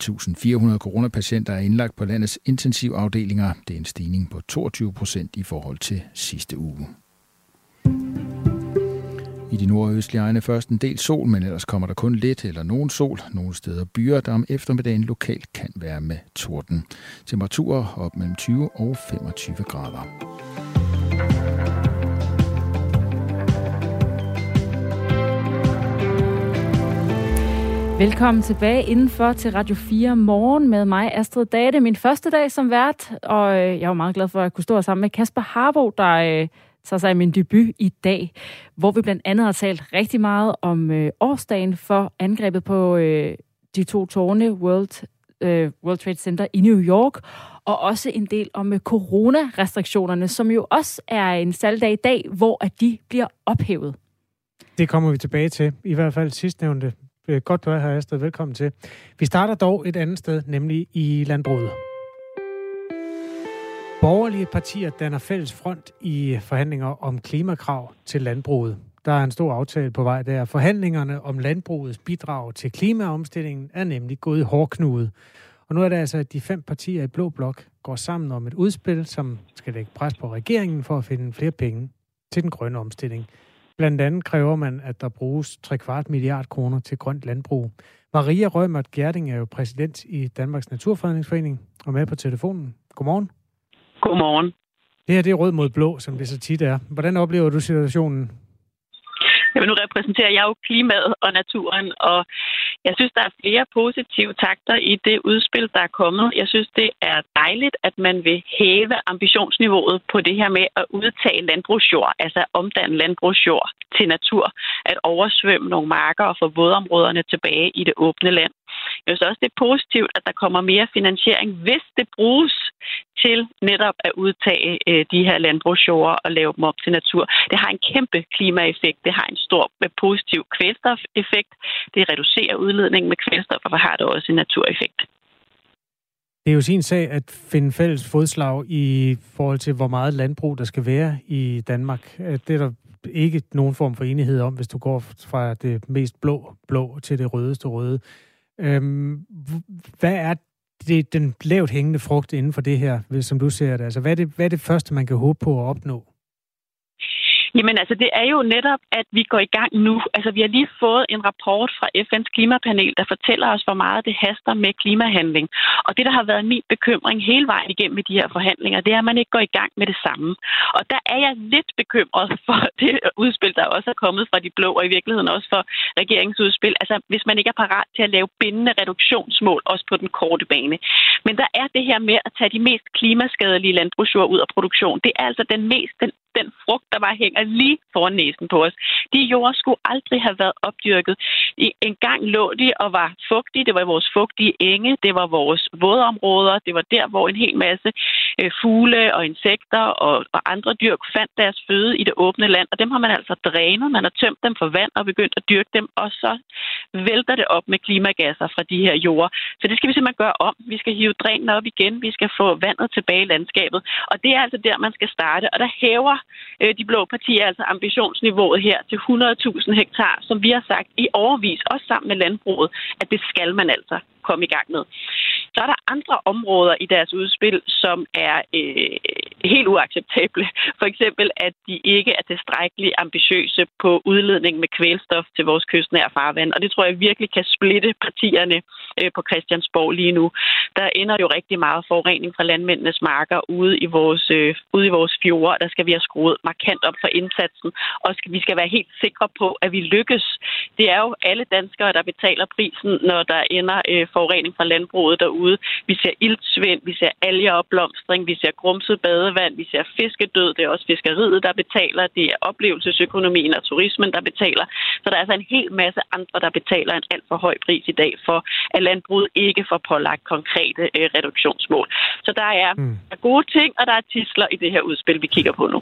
1.400 coronapatienter er indlagt på landets intensivafdelinger. Det er en stigning på 22 procent i forhold til sidste uge. I de nordøstlige egne først en del sol, men ellers kommer der kun lidt eller nogen sol. Nogle steder byer, der om eftermiddagen lokalt kan være med torden. Temperaturer op mellem 20 og 25 grader. Velkommen tilbage indenfor til Radio 4 morgen med mig, Astrid Date. Min første dag som vært, og øh, jeg var meget glad for at kunne stå sammen med Kasper Harbo, der øh, tager sig min debut i dag, hvor vi blandt andet har talt rigtig meget om øh, årsdagen for angrebet på øh, de to tårne World, øh, World Trade Center i New York, og også en del om øh, coronarestriktionerne, som jo også er en salgdag i dag, hvor at de bliver ophævet. Det kommer vi tilbage til, i hvert fald sidstnævnte Øh, godt, du er her, Astrid. Velkommen til. Vi starter dog et andet sted, nemlig i landbruget. Borgerlige partier danner fælles front i forhandlinger om klimakrav til landbruget. Der er en stor aftale på vej der. Forhandlingerne om landbrugets bidrag til klimaomstillingen er nemlig gået i hårdknude. Og nu er det altså, at de fem partier i Blå Blok går sammen om et udspil, som skal lægge pres på regeringen for at finde flere penge til den grønne omstilling. Blandt andet kræver man, at der bruges 3 kvart milliard kroner til grønt landbrug. Maria Rømert Gerding er jo præsident i Danmarks Naturfredningsforening og med på telefonen. Godmorgen. Godmorgen. Det her det er rød mod blå, som det så tit er. Hvordan oplever du situationen? Jamen, nu repræsenterer jeg jo klimaet og naturen, og jeg synes, der er flere positive takter i det udspil, der er kommet. Jeg synes, det er dejligt, at man vil hæve ambitionsniveauet på det her med at udtage landbrugsjord, altså omdanne landbrugsjord til natur, at oversvømme nogle marker og få vådområderne tilbage i det åbne land. Jeg synes også, det er positivt, at der kommer mere finansiering, hvis det bruges til netop at udtage øh, de her landbrugsjord og lave dem op til natur. Det har en kæmpe klimaeffekt. Det har en stor øh, positiv kvælstofeffekt. Det reducerer udledningen med kvælstof, og har det også en natureffekt. Det er jo sin sag at finde fælles fodslag i forhold til, hvor meget landbrug der skal være i Danmark. Øh, det er der ikke nogen form for enighed om, hvis du går fra det mest blå blå til det rødeste røde. Øhm, hvad er det, den lavt hængende frugt inden for det her, som du ser det? Altså, hvad er det, hvad er det første, man kan håbe på at opnå? Jamen altså, det er jo netop, at vi går i gang nu. Altså, vi har lige fået en rapport fra FN's klimapanel, der fortæller os, hvor meget det haster med klimahandling. Og det, der har været min bekymring hele vejen igennem med de her forhandlinger, det er, at man ikke går i gang med det samme. Og der er jeg lidt bekymret for det udspil, der også er kommet fra de blå, og i virkeligheden også for regeringsudspil. Altså, hvis man ikke er parat til at lave bindende reduktionsmål, også på den korte bane. Men der er det her med at tage de mest klimaskadelige landbrugsjord ud af produktion. Det er altså den mest, den den frugt, der bare hænger lige foran næsen på os. De jord skulle aldrig have været opdyrket. En gang lå de og var fugtige. Det var vores fugtige enge. Det var vores vådområder. Det var der, hvor en hel masse Øh, fugle og insekter og, og andre dyr fandt deres føde i det åbne land. Og dem har man altså drænet. Man har tømt dem for vand og begyndt at dyrke dem. Og så vælter det op med klimagasser fra de her jorder. Så det skal vi simpelthen gøre om. Vi skal hive drænen op igen. Vi skal få vandet tilbage i landskabet. Og det er altså der, man skal starte. Og der hæver øh, de blå partier, altså ambitionsniveauet her til 100.000 hektar, som vi har sagt i overvis, også sammen med landbruget, at det skal man altså komme i gang med. Så er der andre områder i deres udspil, som er øh, helt uacceptable. For eksempel, at de ikke er tilstrækkeligt ambitiøse på udledning med kvælstof til vores kystnære farvand. Og det tror jeg virkelig kan splitte partierne øh, på Christiansborg lige nu. Der ender jo rigtig meget forurening fra landmændenes marker ude i vores, øh, ude i vores fjorde. Der skal vi have skruet markant op for indsatsen, og skal, vi skal være helt sikre på, at vi lykkes. Det er jo alle danskere, der betaler prisen, når der ender øh, forurening fra landbruget derude. Vi ser iltsvind, vi ser algeopblomstring, vi ser grumset badevand, vi ser fiskedød. Det er også fiskeriet, der betaler. Det er oplevelsesøkonomien og turismen, der betaler. Så der er altså en hel masse andre, der betaler en alt for høj pris i dag for, at landbruget ikke får pålagt konkrete øh, reduktionsmål. Så der er, mm. er gode ting, og der er tisler i det her udspil, vi kigger på nu.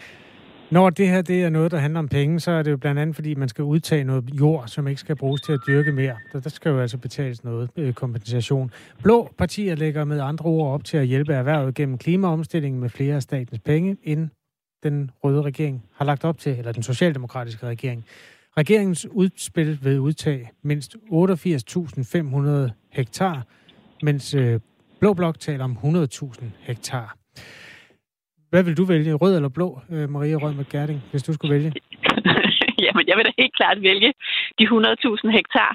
Når det her det er noget, der handler om penge, så er det jo blandt andet, fordi man skal udtage noget jord, som ikke skal bruges til at dyrke mere. Der, der skal jo altså betales noget øh, kompensation. Blå partier lægger med andre ord op til at hjælpe erhvervet gennem klimaomstillingen med flere af statens penge, end den røde regering har lagt op til, eller den socialdemokratiske regering. Regeringens udspil vil udtage mindst 88.500 hektar, mens øh, Blå Blok taler om 100.000 hektar. Hvad vil du vælge, rød eller blå, øh, Maria Rød med Gerding, hvis du skulle vælge? Jamen, jeg vil da helt klart vælge de 100.000 hektar.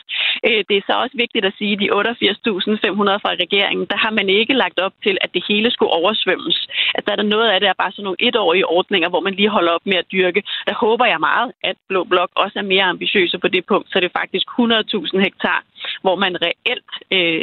Øh, det er så også vigtigt at sige, at de 88.500 fra regeringen, der har man ikke lagt op til, at det hele skulle oversvømmes. At der er der noget af det er bare sådan nogle etårige ordninger, hvor man lige holder op med at dyrke. Der håber jeg meget, at Blå Blok også er mere ambitiøse på det punkt, så det er faktisk 100.000 hektar, hvor man reelt øh,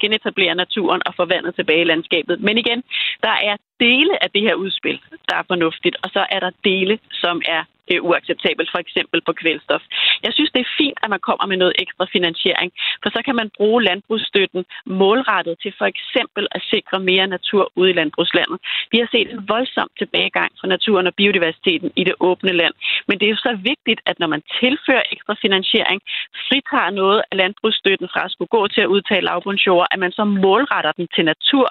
genetablerer naturen og får vandet tilbage i landskabet. Men igen, der er dele af det her udspil, der er fornuftigt, og så er der dele, som er øh, uacceptabelt, for eksempel på kvælstof. Jeg synes, det er fint, at man kommer med noget ekstra finansiering, for så kan man bruge landbrugsstøtten målrettet til for eksempel at sikre mere natur ude i landbrugslandet. Vi har set en voldsom tilbagegang for naturen og biodiversiteten i det åbne land, men det er jo så vigtigt, at når man tilfører ekstra finansiering, fritager noget af landbrugsstøtten fra at skulle gå til at udtage lavbundsjord, at man så målretter den til natur,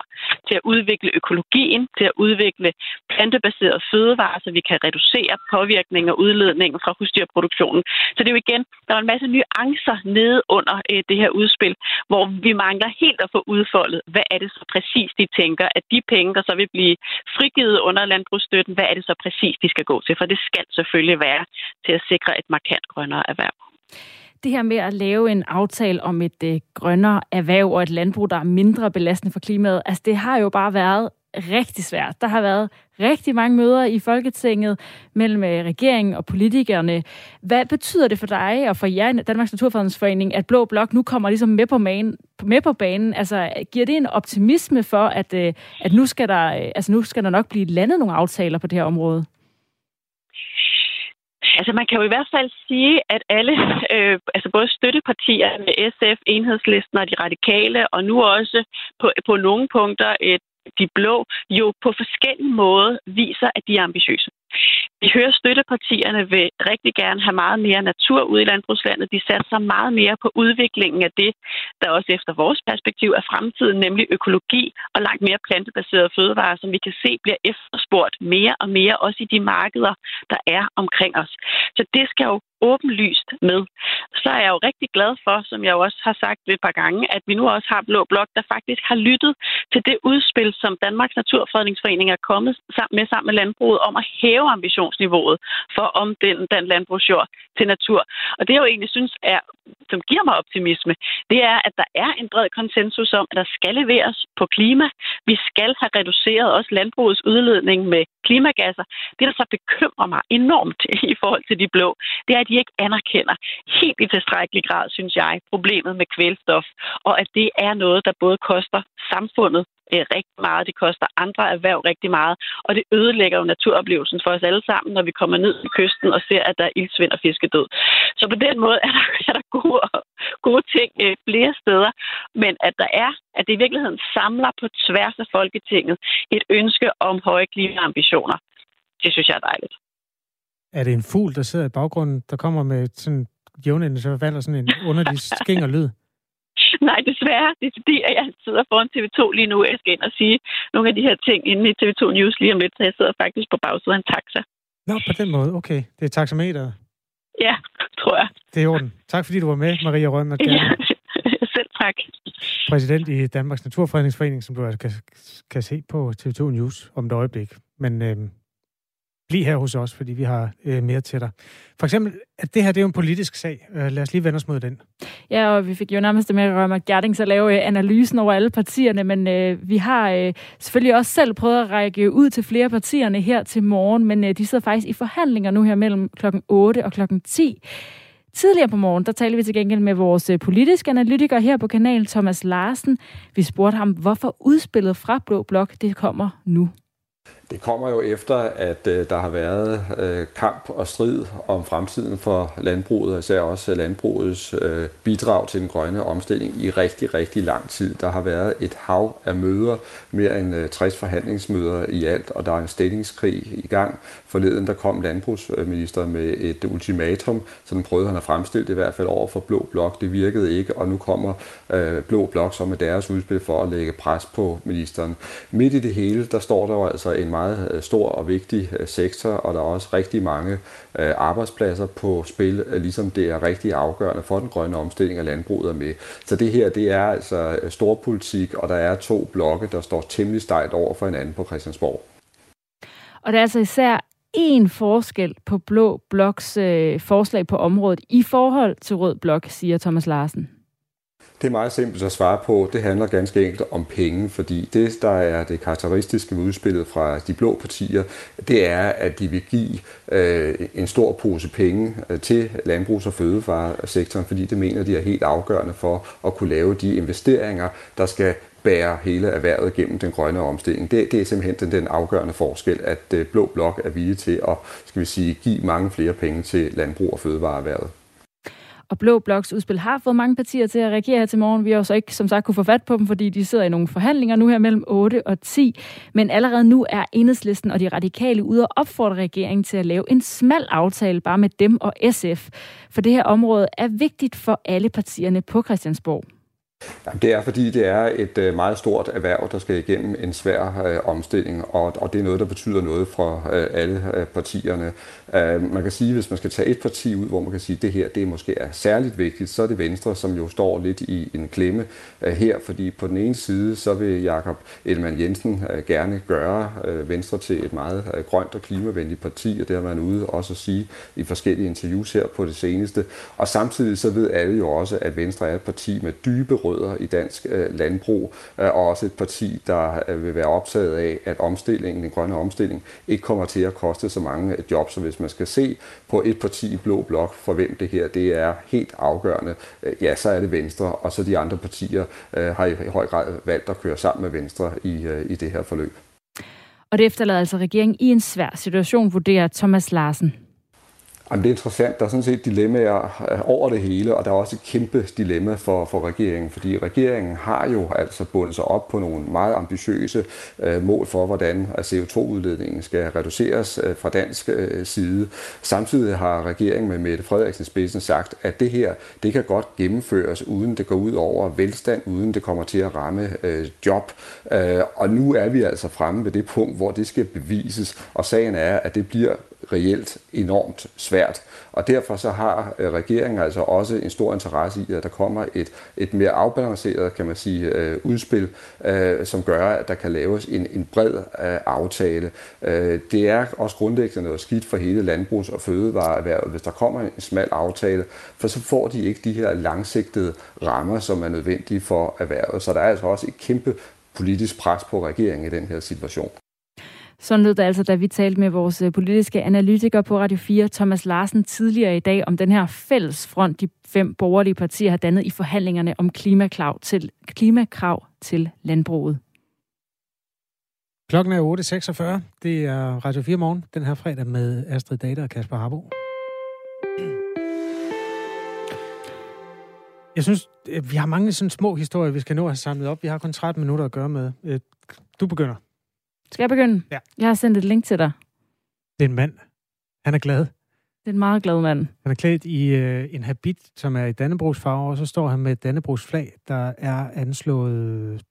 til at udvikle økologien, til at udvikle plantebaserede fødevarer, så vi kan reducere påvirkning og udledning fra husdyrproduktionen. Så det er jo igen, der er en masse nuancer nede under øh, det her udspil, hvor vi mangler helt at få udfoldet, hvad er det så præcis, de tænker, at de penge, der så vil blive frigivet under landbrugsstøtten, hvad er det så præcis, de skal gå til? For det skal selvfølgelig være til at sikre et markant grønnere erhverv det her med at lave en aftale om et øh, grønnere erhverv og et landbrug, der er mindre belastende for klimaet, altså det har jo bare været rigtig svært. Der har været rigtig mange møder i Folketinget mellem øh, regeringen og politikerne. Hvad betyder det for dig og for jer i Danmarks Naturfredningsforening, at Blå Blok nu kommer ligesom med på, man, med på banen? Altså, giver det en optimisme for, at, øh, at nu, skal der, øh, altså, nu skal der nok blive landet nogle aftaler på det her område? Altså man kan jo i hvert fald sige, at alle, øh, altså både støttepartierne, SF, Enhedslisten og de radikale, og nu også på, på nogle punkter et de blå, jo på forskellige måder viser, at de er ambitiøse. Vi hører støttepartierne vil rigtig gerne have meget mere natur ud i landbrugslandet. De satser meget mere på udviklingen af det, der også efter vores perspektiv er fremtiden, nemlig økologi og langt mere plantebaserede fødevarer, som vi kan se bliver efterspurgt mere og mere, også i de markeder, der er omkring os. Så det skal jo åbenlyst med. Så er jeg jo rigtig glad for, som jeg jo også har sagt et par gange, at vi nu også har Blå Blok, der faktisk har lyttet til det udspil, som Danmarks Naturfredningsforening er kommet med sammen med landbruget om at hæve ambitionsniveauet for om den, den landbrugsjord til natur. Og det jeg jo egentlig synes er, som giver mig optimisme, det er, at der er en bred konsensus om, at der skal leveres på klima. Vi skal have reduceret også landbrugets udledning med klimagasser. Det, der så bekymrer mig enormt i forhold til de blå, det er, at de ikke anerkender helt i tilstrækkelig grad, synes jeg, problemet med kvælstof, og at det er noget, der både koster samfundet øh, rigtig meget, det koster andre erhverv rigtig meget, og det ødelægger jo naturoplevelsen for os alle sammen, når vi kommer ned til kysten og ser, at der er ildsvind og fiskedød. Så på den måde er der, er der gode, gode ting øh, flere steder, men at der er, at det i virkeligheden samler på tværs af Folketinget et ønske om høje klimaambitioner. Det synes jeg er dejligt. Er det en fugl, der sidder i baggrunden, der kommer med sådan jævnende, så falder sådan en underlig skinger lyd? Nej, desværre. Det er fordi, at jeg sidder foran TV2 lige nu. Jeg skal ind og sige nogle af de her ting inde i TV2 News lige om lidt, så jeg sidder faktisk på bagsiden af en taxa. Nå, på den måde. Okay. Det er taxameteret. Ja, tror jeg. Det er orden. Tak fordi du var med, Maria Rønner. Ja, selv tak. Præsident i Danmarks Naturfredningsforening, som du altså kan, kan se på TV2 News om et øjeblik. Men øh, Bliv her hos os, fordi vi har øh, mere til dig. For eksempel, at det her det er jo en politisk sag. Øh, lad os lige vende os mod den. Ja, og vi fik jo nærmest det med Rømer Gerding at lave øh, analysen over alle partierne, men øh, vi har øh, selvfølgelig også selv prøvet at række ud til flere partierne her til morgen, men øh, de sidder faktisk i forhandlinger nu her mellem klokken 8 og klokken 10. Tidligere på morgen, der talte vi til gengæld med vores øh, politiske analytiker her på kanalen, Thomas Larsen. Vi spurgte ham, hvorfor udspillet fra Blå Blok, det kommer nu. Det kommer jo efter, at øh, der har været øh, kamp og strid om fremtiden for landbruget, og især også øh, landbrugets øh, bidrag til den grønne omstilling i rigtig, rigtig lang tid. Der har været et hav af møder, mere end øh, 60 forhandlingsmøder i alt, og der er en stillingskrig i gang. Forleden der kom landbrugsminister med et ultimatum, så den prøvede han at fremstille det i hvert fald over for Blå Blok. Det virkede ikke, og nu kommer øh, Blå Blok så med deres udspil for at lægge pres på ministeren. Midt i det hele, der står der jo altså en meget øh, stor og vigtig øh, sektor, og der er også rigtig mange øh, arbejdspladser på spil, ligesom det er rigtig afgørende for den grønne omstilling af landbruget er med. Så det her, det er altså storpolitik, og der er to blokke, der står temmelig stejt over for hinanden på Christiansborg. Og der er altså især en forskel på Blå Bloks øh, forslag på området i forhold til Rød Blok, siger Thomas Larsen. Det er meget simpelt at svare på. Det handler ganske enkelt om penge, fordi det, der er det karakteristiske ved udspillet fra de blå partier, det er, at de vil give øh, en stor pose penge øh, til landbrugs- og fødevaresektoren, fordi det mener de er helt afgørende for at kunne lave de investeringer, der skal bære hele erhvervet gennem den grønne omstilling. Det, det er simpelthen den, den afgørende forskel, at øh, Blå Blok er villige til at skal vi sige, give mange flere penge til landbrug og fødevareerhvervet. Og Blå Bloks udspil har fået mange partier til at reagere her til morgen. Vi har jo så ikke, som sagt, kunne få fat på dem, fordi de sidder i nogle forhandlinger nu her mellem 8 og 10. Men allerede nu er enhedslisten og de radikale ude og opfordre regeringen til at lave en smal aftale bare med dem og SF. For det her område er vigtigt for alle partierne på Christiansborg. Jamen, det er fordi, det er et øh, meget stort erhverv, der skal igennem en svær øh, omstilling, og, og det er noget, der betyder noget for øh, alle øh, partierne. Øh, man kan sige, hvis man skal tage et parti ud, hvor man kan sige, at det her det måske er særligt vigtigt, så er det Venstre, som jo står lidt i en klemme øh, her, fordi på den ene side, så vil Jakob Ellemann Jensen øh, gerne gøre øh, Venstre til et meget øh, grønt og klimavenligt parti, og det har man ude også at sige i forskellige interviews her på det seneste. Og samtidig så ved alle jo også, at Venstre er et parti med dybe rødder i dansk øh, landbrug, øh, og også et parti, der øh, vil være optaget af, at omstillingen, den grønne omstilling, ikke kommer til at koste så mange øh, jobs. Så hvis man skal se på et parti i Blå Blok, for hvem det her det er helt afgørende, øh, ja, så er det Venstre, og så de andre partier øh, har i høj grad valgt at køre sammen med Venstre i, øh, i det her forløb. Og det efterlader altså regeringen i en svær situation, vurderer Thomas Larsen. Jamen, det er interessant. Der er sådan set dilemmaer over det hele, og der er også et kæmpe dilemma for, for regeringen, fordi regeringen har jo altså bundet sig op på nogle meget ambitiøse øh, mål for, hvordan øh, CO2-udledningen skal reduceres øh, fra dansk øh, side. Samtidig har regeringen med Mette Frederiksen spidsen sagt, at det her, det kan godt gennemføres, uden det går ud over velstand, uden det kommer til at ramme øh, job. Øh, og nu er vi altså fremme ved det punkt, hvor det skal bevises, og sagen er, at det bliver reelt enormt svært. Og derfor så har øh, regeringen altså også en stor interesse i, at der kommer et, et mere afbalanceret, kan man sige, øh, udspil, øh, som gør, at der kan laves en, en bred øh, aftale. Øh, det er også grundlæggende noget skidt for hele landbrugs- og fødevareerhvervet, hvis der kommer en smal aftale, for så får de ikke de her langsigtede rammer, som er nødvendige for erhvervet. Så der er altså også et kæmpe politisk pres på regeringen i den her situation. Sådan lød det altså, da vi talte med vores øh, politiske analytiker på Radio 4, Thomas Larsen, tidligere i dag, om den her fælles front, de fem borgerlige partier har dannet i forhandlingerne om klimakrav til, klimakrav til landbruget. Klokken er 8.46. Det er Radio 4 morgen, den her fredag med Astrid Data og Kasper Harbo. Jeg synes, øh, vi har mange sådan små historier, vi skal nå at have samlet op. Vi har kun 13 minutter at gøre med. Øh, du begynder. Skal jeg begynde? Ja. Jeg har sendt et link til dig. Det er en mand. Han er glad. Det er en meget glad mand. Han er klædt i øh, en habit, som er i Dannebrogs farve, og så står han med et Dannebrogs flag, der er anslået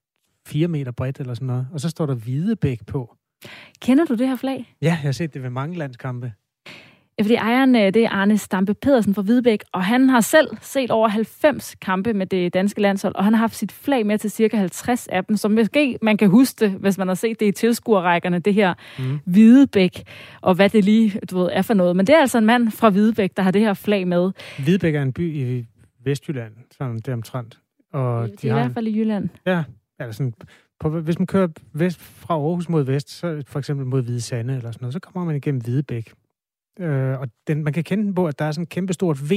4 meter bredt eller sådan noget. Og så står der Hvidebæk på. Kender du det her flag? Ja, jeg har set det ved mange landskampe. Fordi ejeren, øh, det er Arne Stampe Pedersen fra Hvidebæk, og han har selv set over 90 kampe med det danske landshold, og han har haft sit flag med til cirka 50 af dem, så måske man kan huske det, hvis man har set det i tilskuerrækkerne, det her mm. Hvidebæk, og hvad det lige du ved, er for noget. Men det er altså en mand fra Hvidebæk, der har det her flag med. Hvidebæk er en by i Vestjylland, sådan der omtrent. Og det er de i hvert fald i Jylland. Ja, altså sådan, på, hvis man kører vest fra Aarhus mod vest, så for eksempel mod Hvide Sande eller sådan noget, så kommer man igennem Hvidebæk. Øh, og den, man kan kende den på, at der er sådan en kæmpe stort V,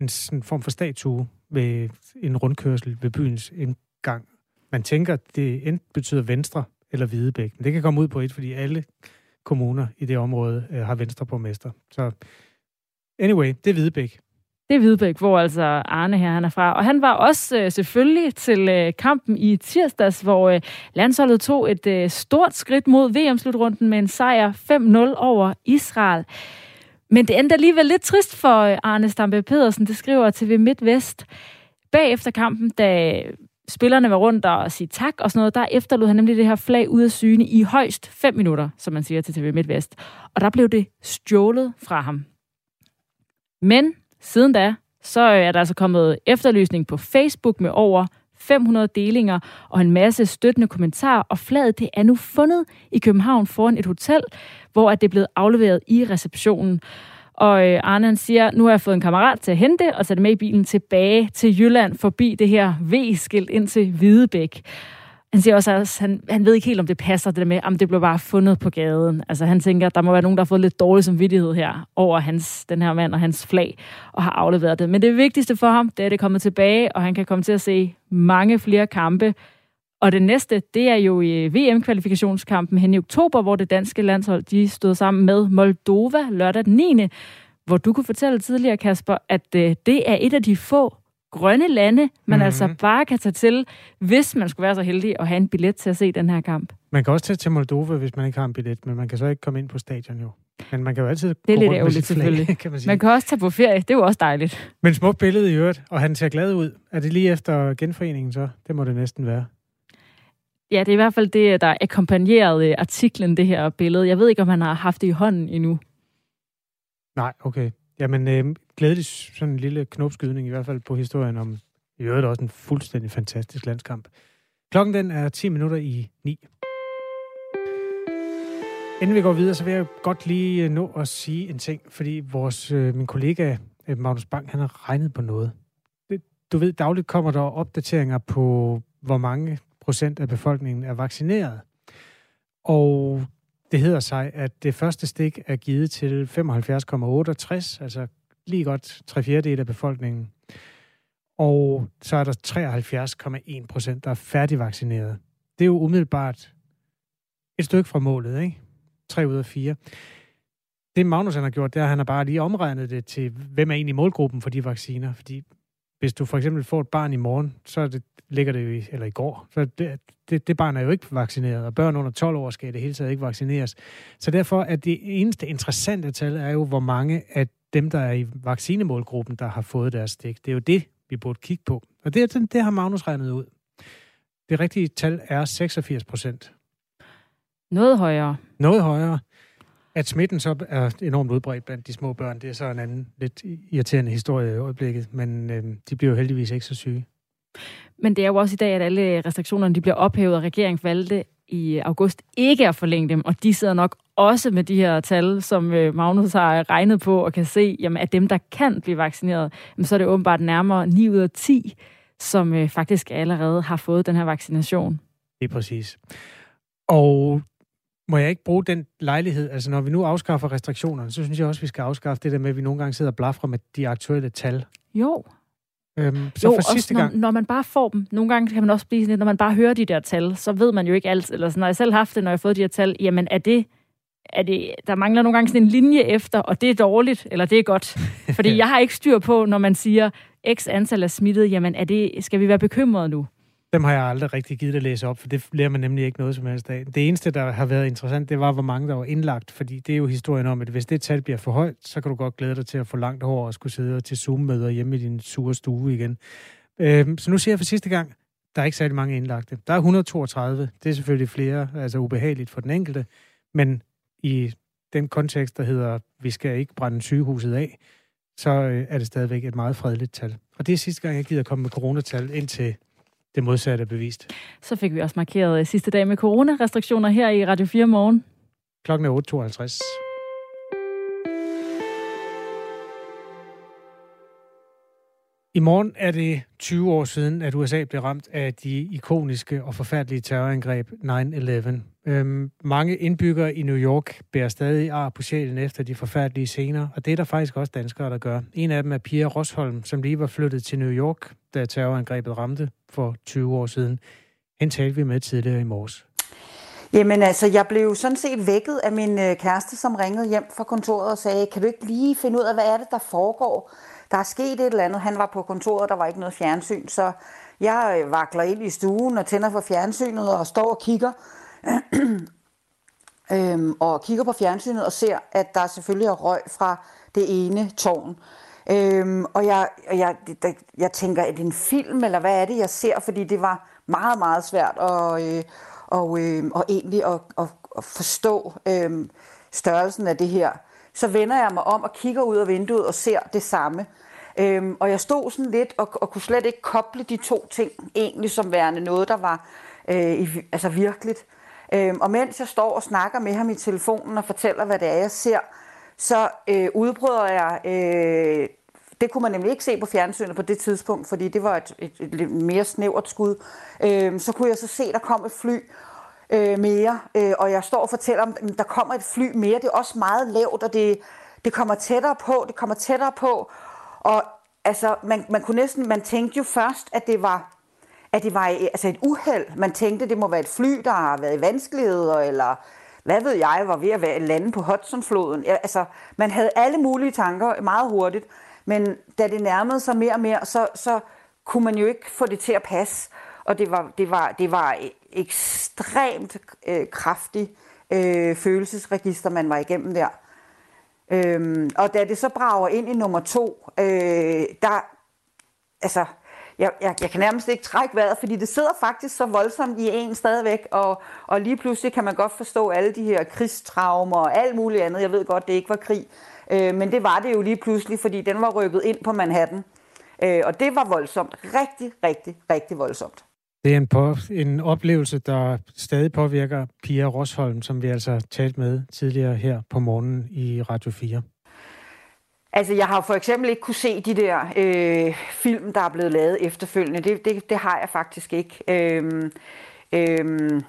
en sådan form for statue ved en rundkørsel ved byens indgang. Man tænker, at det enten betyder venstre eller Hvidebæk. Men det kan komme ud på et, fordi alle kommuner i det område øh, har venstre på. Så anyway, det er Hvidebæk. Det er Hvidbæk, hvor altså Arne her han er fra. Og han var også øh, selvfølgelig til øh, kampen i tirsdags, hvor øh, landsholdet tog et øh, stort skridt mod VM-slutrunden med en sejr 5-0 over Israel. Men det endte alligevel lidt trist for øh, Arne Stampe Pedersen, det skriver TV MidtVest. Bagefter kampen, da øh, spillerne var rundt og sige tak og sådan noget, der efterlod han nemlig det her flag ud af syne i højst 5 minutter, som man siger til TV MidtVest. Og der blev det stjålet fra ham. Men Siden da, så øh, er der altså kommet efterlysning på Facebook med over 500 delinger og en masse støttende kommentarer, og flaget det er nu fundet i København foran et hotel, hvor det er blevet afleveret i receptionen. Og øh, Arne han siger, nu har jeg fået en kammerat til at hente og sætte med i bilen tilbage til Jylland forbi det her V-skilt ind til Hvidebæk. Han siger også, at han, han ved ikke helt, om det passer, det der med, om det blev bare fundet på gaden. Altså han tænker, at der må være nogen, der har fået lidt dårlig samvittighed her over hans, den her mand og hans flag, og har afleveret det. Men det vigtigste for ham, det er, at det kommer tilbage, og han kan komme til at se mange flere kampe. Og det næste, det er jo i VM-kvalifikationskampen hen i oktober, hvor det danske landshold, de stod sammen med Moldova lørdag den 9., hvor du kunne fortælle tidligere, Kasper, at øh, det er et af de få grønne lande, man mm-hmm. altså bare kan tage til, hvis man skulle være så heldig at have en billet til at se den her kamp. Man kan også tage til Moldova, hvis man ikke har en billet, men man kan så ikke komme ind på stadion jo. Men man kan jo altid Det er lidt ærgerligt, selvfølgelig. Kan man, sige. man kan også tage på ferie, det er jo også dejligt. Men smukt billede i øvrigt, og han ser glad ud. Er det lige efter genforeningen så? Det må det næsten være. Ja, det er i hvert fald det, der akkompagnerede artiklen, det her billede. Jeg ved ikke, om han har haft det i hånden endnu. Nej, okay. Jamen, øh, glædelig sådan en lille knopskydning i hvert fald på historien om i øvrigt også en fuldstændig fantastisk landskamp. Klokken den er 10 minutter i 9. Inden vi går videre, så vil jeg godt lige øh, nå at sige en ting, fordi vores, øh, min kollega øh, Magnus Bang, han har regnet på noget. Det, Du ved, dagligt kommer der opdateringer på, hvor mange procent af befolkningen er vaccineret. Og det hedder sig, at det første stik er givet til 75,68, altså lige godt tre fjerdedel af befolkningen. Og så er der 73,1 procent, der er færdigvaccineret. Det er jo umiddelbart et stykke fra målet, ikke? 3 ud af 4. Det Magnus han har gjort, det er, at han har bare lige omregnet det til, hvem er egentlig målgruppen for de vacciner. Fordi hvis du for eksempel får et barn i morgen, så det, ligger det jo i, eller i går, så det, det, det barn er jo ikke vaccineret, og børn under 12 år skal det hele taget ikke vaccineres. Så derfor er det eneste interessante tal er jo, hvor mange af dem, der er i vaccinemålgruppen, der har fået deres stik. Det er jo det, vi burde kigge på. Og det, det har Magnus regnet ud. Det rigtige tal er 86 procent. Noget højere. Noget højere. At smitten så er enormt udbredt blandt de små børn, det er så en anden lidt irriterende historie i øjeblikket, men øh, de bliver jo heldigvis ikke så syge. Men det er jo også i dag, at alle restriktionerne de bliver ophævet, og regeringen valgte i august ikke at forlænge dem, og de sidder nok også med de her tal, som øh, Magnus har regnet på og kan se, jamen, at dem, der kan blive vaccineret, så er det åbenbart nærmere 9 ud af 10, som øh, faktisk allerede har fået den her vaccination. Det er præcis. Og må jeg ikke bruge den lejlighed? Altså, når vi nu afskaffer restriktionerne, så synes jeg også, vi skal afskaffe det der med, at vi nogle gange sidder og blafrer med de aktuelle tal. Jo. Øhm, så jo, for sidste når, gang... når man bare får dem, nogle gange kan man også blive sådan lidt, når man bare hører de der tal, så ved man jo ikke alt, eller sådan, når jeg selv har haft det, når jeg har fået de her tal, jamen er det, er det, der mangler nogle gange sådan en linje efter, og det er dårligt, eller det er godt. Fordi jeg har ikke styr på, når man siger, x antal er smittet, jamen er det, skal vi være bekymrede nu? Dem har jeg aldrig rigtig givet at læse op, for det lærer man nemlig ikke noget som helst af. Det eneste, der har været interessant, det var, hvor mange der var indlagt, fordi det er jo historien om, at hvis det tal bliver for højt, så kan du godt glæde dig til at få langt hår og skulle sidde til Zoom-møder hjemme i din sure stue igen. Øhm, så nu siger jeg for sidste gang, der er ikke særlig mange indlagte. Der er 132. Det er selvfølgelig flere, altså ubehageligt for den enkelte, men i den kontekst, der hedder, vi skal ikke brænde sygehuset af, så øh, er det stadigvæk et meget fredeligt tal. Og det er sidste gang, jeg gider komme med coronatal ind til det modsatte er bevist. Så fik vi også markeret sidste dag med coronarestriktioner her i Radio 4 morgen. Klokken er 8.52. I morgen er det 20 år siden, at USA blev ramt af de ikoniske og forfærdelige terrorangreb 9-11. Øhm, mange indbyggere i New York bærer stadig ar på sjælen efter de forfærdelige scener, og det er der faktisk også danskere, der gør. En af dem er Pia Rosholm, som lige var flyttet til New York, da terrorangrebet ramte for 20 år siden. Hende talte vi med tidligere i morges. Jamen altså, jeg blev sådan set vækket af min øh, kæreste, som ringede hjem fra kontoret og sagde, kan du ikke lige finde ud af, hvad er det, der foregår? Der er sket et eller andet. Han var på kontoret, der var ikke noget fjernsyn, så jeg øh, vakler ind i stuen og tænder for fjernsynet og står og kigger. øhm, og kigger på fjernsynet og ser, at der selvfølgelig er røg fra det ene tårn. Øhm, og jeg, jeg, jeg, jeg tænker, er det en film, eller hvad er det, jeg ser? Fordi det var meget, meget svært at, øh, og, øh, og egentlig at, at, at forstå øh, størrelsen af det her. Så vender jeg mig om og kigger ud af vinduet og ser det samme. Øhm, og jeg stod sådan lidt og, og kunne slet ikke koble de to ting egentlig som værende noget, der var øh, i, altså virkeligt. Øhm, og mens jeg står og snakker med ham i telefonen og fortæller, hvad det er, jeg ser, så øh, udbryder jeg... Øh, det kunne man nemlig ikke se på fjernsynet på det tidspunkt, fordi det var et, et, et lidt mere snævert skud. Øh, så kunne jeg så se, at der kom et fly øh, mere, øh, og jeg står og fortæller om, at der kommer et fly mere. Det er også meget lavt, og det, det kommer tættere på, det kommer tættere på. Og altså, man, man kunne næsten, man tænkte jo først, at det var at det var altså et uheld. Man tænkte, det må være et fly, der har været i vanskeligheder, eller hvad ved jeg, var ved at være lande på Hudsonfloden. Ja, altså, man havde alle mulige tanker meget hurtigt, men da det nærmede sig mere og mere, så, så kunne man jo ikke få det til at passe. Og det var, det var, det var e- ekstremt øh, kraftig øh, følelsesregister, man var igennem der. Øhm, og da det så brager ind i nummer to, øh, der, altså, jeg, jeg, jeg kan nærmest ikke trække vejret, fordi det sidder faktisk så voldsomt i en stadigvæk, og, og lige pludselig kan man godt forstå alle de her krigstraumer og alt muligt andet. Jeg ved godt, det ikke var krig, øh, men det var det jo lige pludselig, fordi den var rykket ind på Manhattan. Øh, og det var voldsomt. Rigtig, rigtig, rigtig voldsomt. Det er en, på, en oplevelse, der stadig påvirker Pia Rosholm, som vi altså talt med tidligere her på morgenen i Radio 4. Altså, jeg har for eksempel ikke kunne se de der øh, film, der er blevet lavet efterfølgende. Det, det, det har jeg faktisk ikke. Øhm, øhm,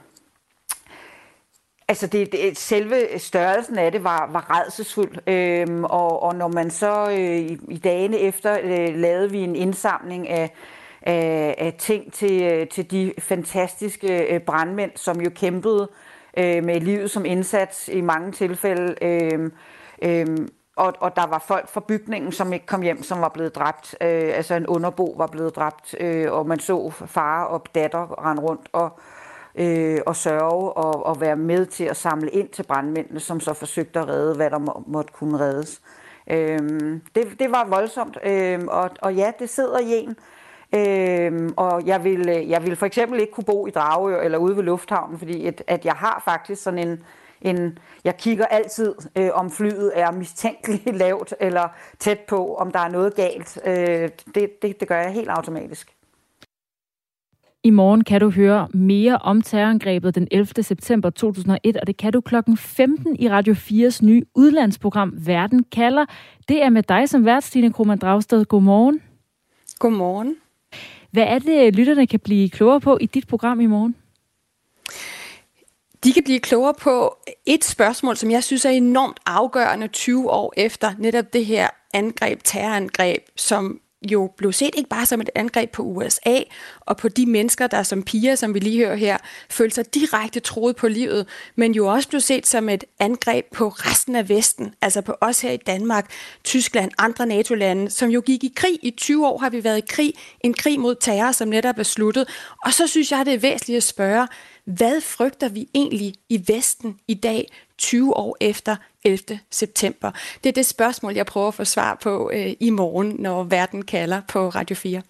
altså, det, det, selve størrelsen af det var, var redselsfuld. Øhm, og, og når man så øh, i, i dagene efter øh, lavede vi en indsamling af, af, af ting til, øh, til de fantastiske øh, brandmænd, som jo kæmpede øh, med livet som indsats i mange tilfælde. Øh, øh, og, og der var folk fra bygningen, som ikke kom hjem, som var blevet dræbt. Øh, altså en underbo var blevet dræbt, øh, og man så far og datter rende rundt og, øh, og sørge og, og være med til at samle ind til brandmændene, som så forsøgte at redde, hvad der må, måtte kunne reddes. Øh, det, det var voldsomt, øh, og, og ja, det sidder i en. Øhm, og jeg vil, jeg vil for eksempel ikke kunne bo i Dragør eller ude ved Lufthavnen, fordi at, at jeg har faktisk sådan en, en, jeg kigger altid, øh, om flyet er mistænkeligt lavt eller tæt på, om der er noget galt. Øh, det, det, det gør jeg helt automatisk. I morgen kan du høre mere om terrorangrebet den 11. september 2001, og det kan du klokken 15 i Radio 4's nye udlandsprogram Verden kalder. Det er med dig som vært, Stine Krohmann Dragsted. Godmorgen. Godmorgen. Hvad er det, lytterne kan blive klogere på i dit program i morgen? De kan blive klogere på et spørgsmål, som jeg synes er enormt afgørende 20 år efter netop det her angreb, terrorangreb, som jo blev set ikke bare som et angreb på USA og på de mennesker, der som piger, som vi lige hører her, følte sig direkte troet på livet, men jo også blev set som et angreb på resten af Vesten, altså på os her i Danmark, Tyskland, andre NATO-lande, som jo gik i krig. I 20 år har vi været i krig, en krig mod terror, som netop er sluttet. Og så synes jeg, det er væsentligt at spørge, hvad frygter vi egentlig i Vesten i dag, 20 år efter 11. september? Det er det spørgsmål, jeg prøver at få svar på øh, i morgen, når verden kalder på Radio 4.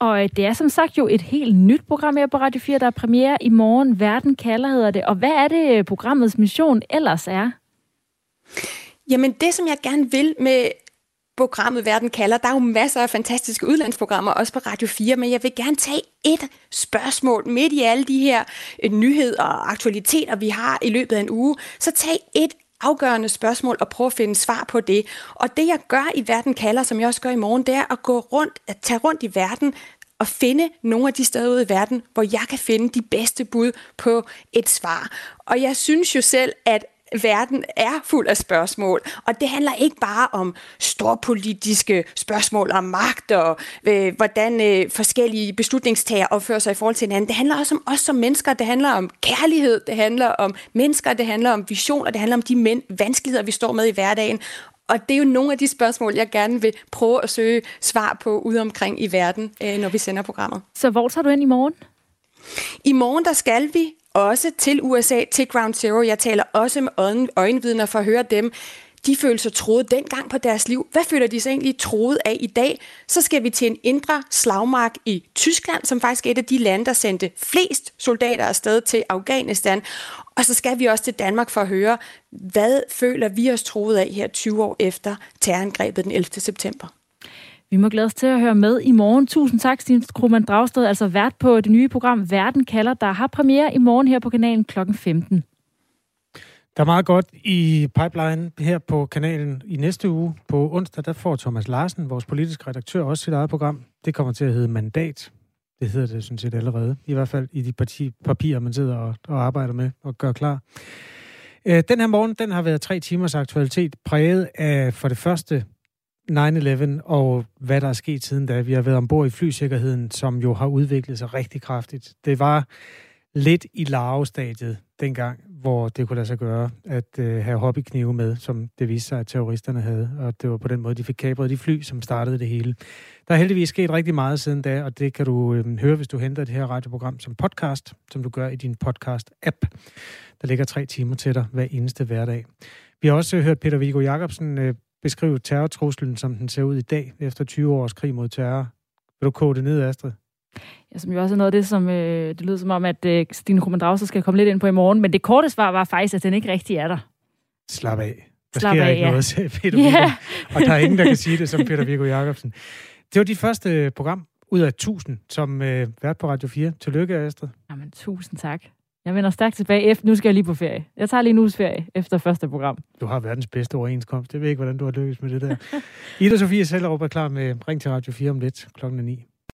Og øh, det er som sagt jo et helt nyt program her på Radio 4, der er premiere i morgen. Verden kalder hedder det. Og hvad er det, øh, programmets mission ellers er? Jamen det, som jeg gerne vil med programmet Verden kalder. Der er jo masser af fantastiske udlandsprogrammer, også på Radio 4, men jeg vil gerne tage et spørgsmål midt i alle de her øh, nyheder og aktualiteter, vi har i løbet af en uge. Så tag et afgørende spørgsmål og prøve at finde svar på det. Og det jeg gør i Verden kalder, som jeg også gør i morgen, det er at gå rundt, at tage rundt i verden og finde nogle af de steder ude i verden, hvor jeg kan finde de bedste bud på et svar. Og jeg synes jo selv, at verden er fuld af spørgsmål, og det handler ikke bare om storpolitiske spørgsmål om magt og øh, hvordan øh, forskellige beslutningstager opfører sig i forhold til hinanden. Det handler også om os som mennesker, det handler om kærlighed, det handler om mennesker, det handler om visioner, det handler om de men- vanskeligheder, vi står med i hverdagen. Og det er jo nogle af de spørgsmål, jeg gerne vil prøve at søge svar på ude omkring i verden, øh, når vi sender programmet. Så hvor tager du ind i morgen? I morgen der skal vi også til USA, til Ground Zero. Jeg taler også med øjenvidner for at høre dem. De følte sig troet dengang på deres liv. Hvad føler de sig egentlig troet af i dag? Så skal vi til en indre slagmark i Tyskland, som faktisk er et af de lande, der sendte flest soldater afsted til Afghanistan. Og så skal vi også til Danmark for at høre, hvad føler vi os troet af her 20 år efter terrorangrebet den 11. september. Vi må glæde os til at høre med i morgen. Tusind tak, Stine Krohmann Dragsted, altså vært på det nye program Verden kalder, der har premiere i morgen her på kanalen kl. 15. Der er meget godt i pipeline her på kanalen i næste uge. På onsdag, der får Thomas Larsen, vores politiske redaktør, også sit eget program. Det kommer til at hedde Mandat. Det hedder det sådan set allerede. I hvert fald i de parti, papirer, man sidder og, og arbejder med og gør klar. Øh, den her morgen, den har været tre timers aktualitet, præget af for det første 9-11 og hvad der er sket siden da. Vi har været ombord i flysikkerheden, som jo har udviklet sig rigtig kraftigt. Det var lidt i larvestadiet, dengang, hvor det kunne lade sig gøre at øh, have hobbyknive med, som det viste sig, at terroristerne havde. Og det var på den måde, de fik kapret de fly, som startede det hele. Der er heldigvis sket rigtig meget siden da, og det kan du øh, høre, hvis du henter det her radioprogram som podcast, som du gør i din podcast-app. Der ligger tre timer til dig hver eneste hverdag. Vi har også hørt Peter Viggo Jacobsen øh, beskrive terrortruslen, som den ser ud i dag, efter 20 års krig mod terror. Vil du kode det ned, Astrid? Ja, som jo også er noget af det, som øh, det lyder som om, at øh, Stine Krummendrag skal komme lidt ind på i morgen. Men det korte svar var faktisk, at den ikke rigtig er der. Slap af. Der Slap sker af, ikke ja. noget, sagde Peter. Viggo. Og der er ingen, der kan sige det som Peter Viggo Jacobsen. Det var dit første program ud af 1000 som øh, vært på Radio 4. Tillykke, Astrid. Jamen, tusind tak. Jeg vender stærkt tilbage. Efter, nu skal jeg lige på ferie. Jeg tager lige en uges ferie efter første program. Du har verdens bedste overenskomst. Jeg ved ikke, hvordan du har lykkes med det der. Ida Sofie Sellerup er klar med Ring til Radio 4 om lidt klokken 9.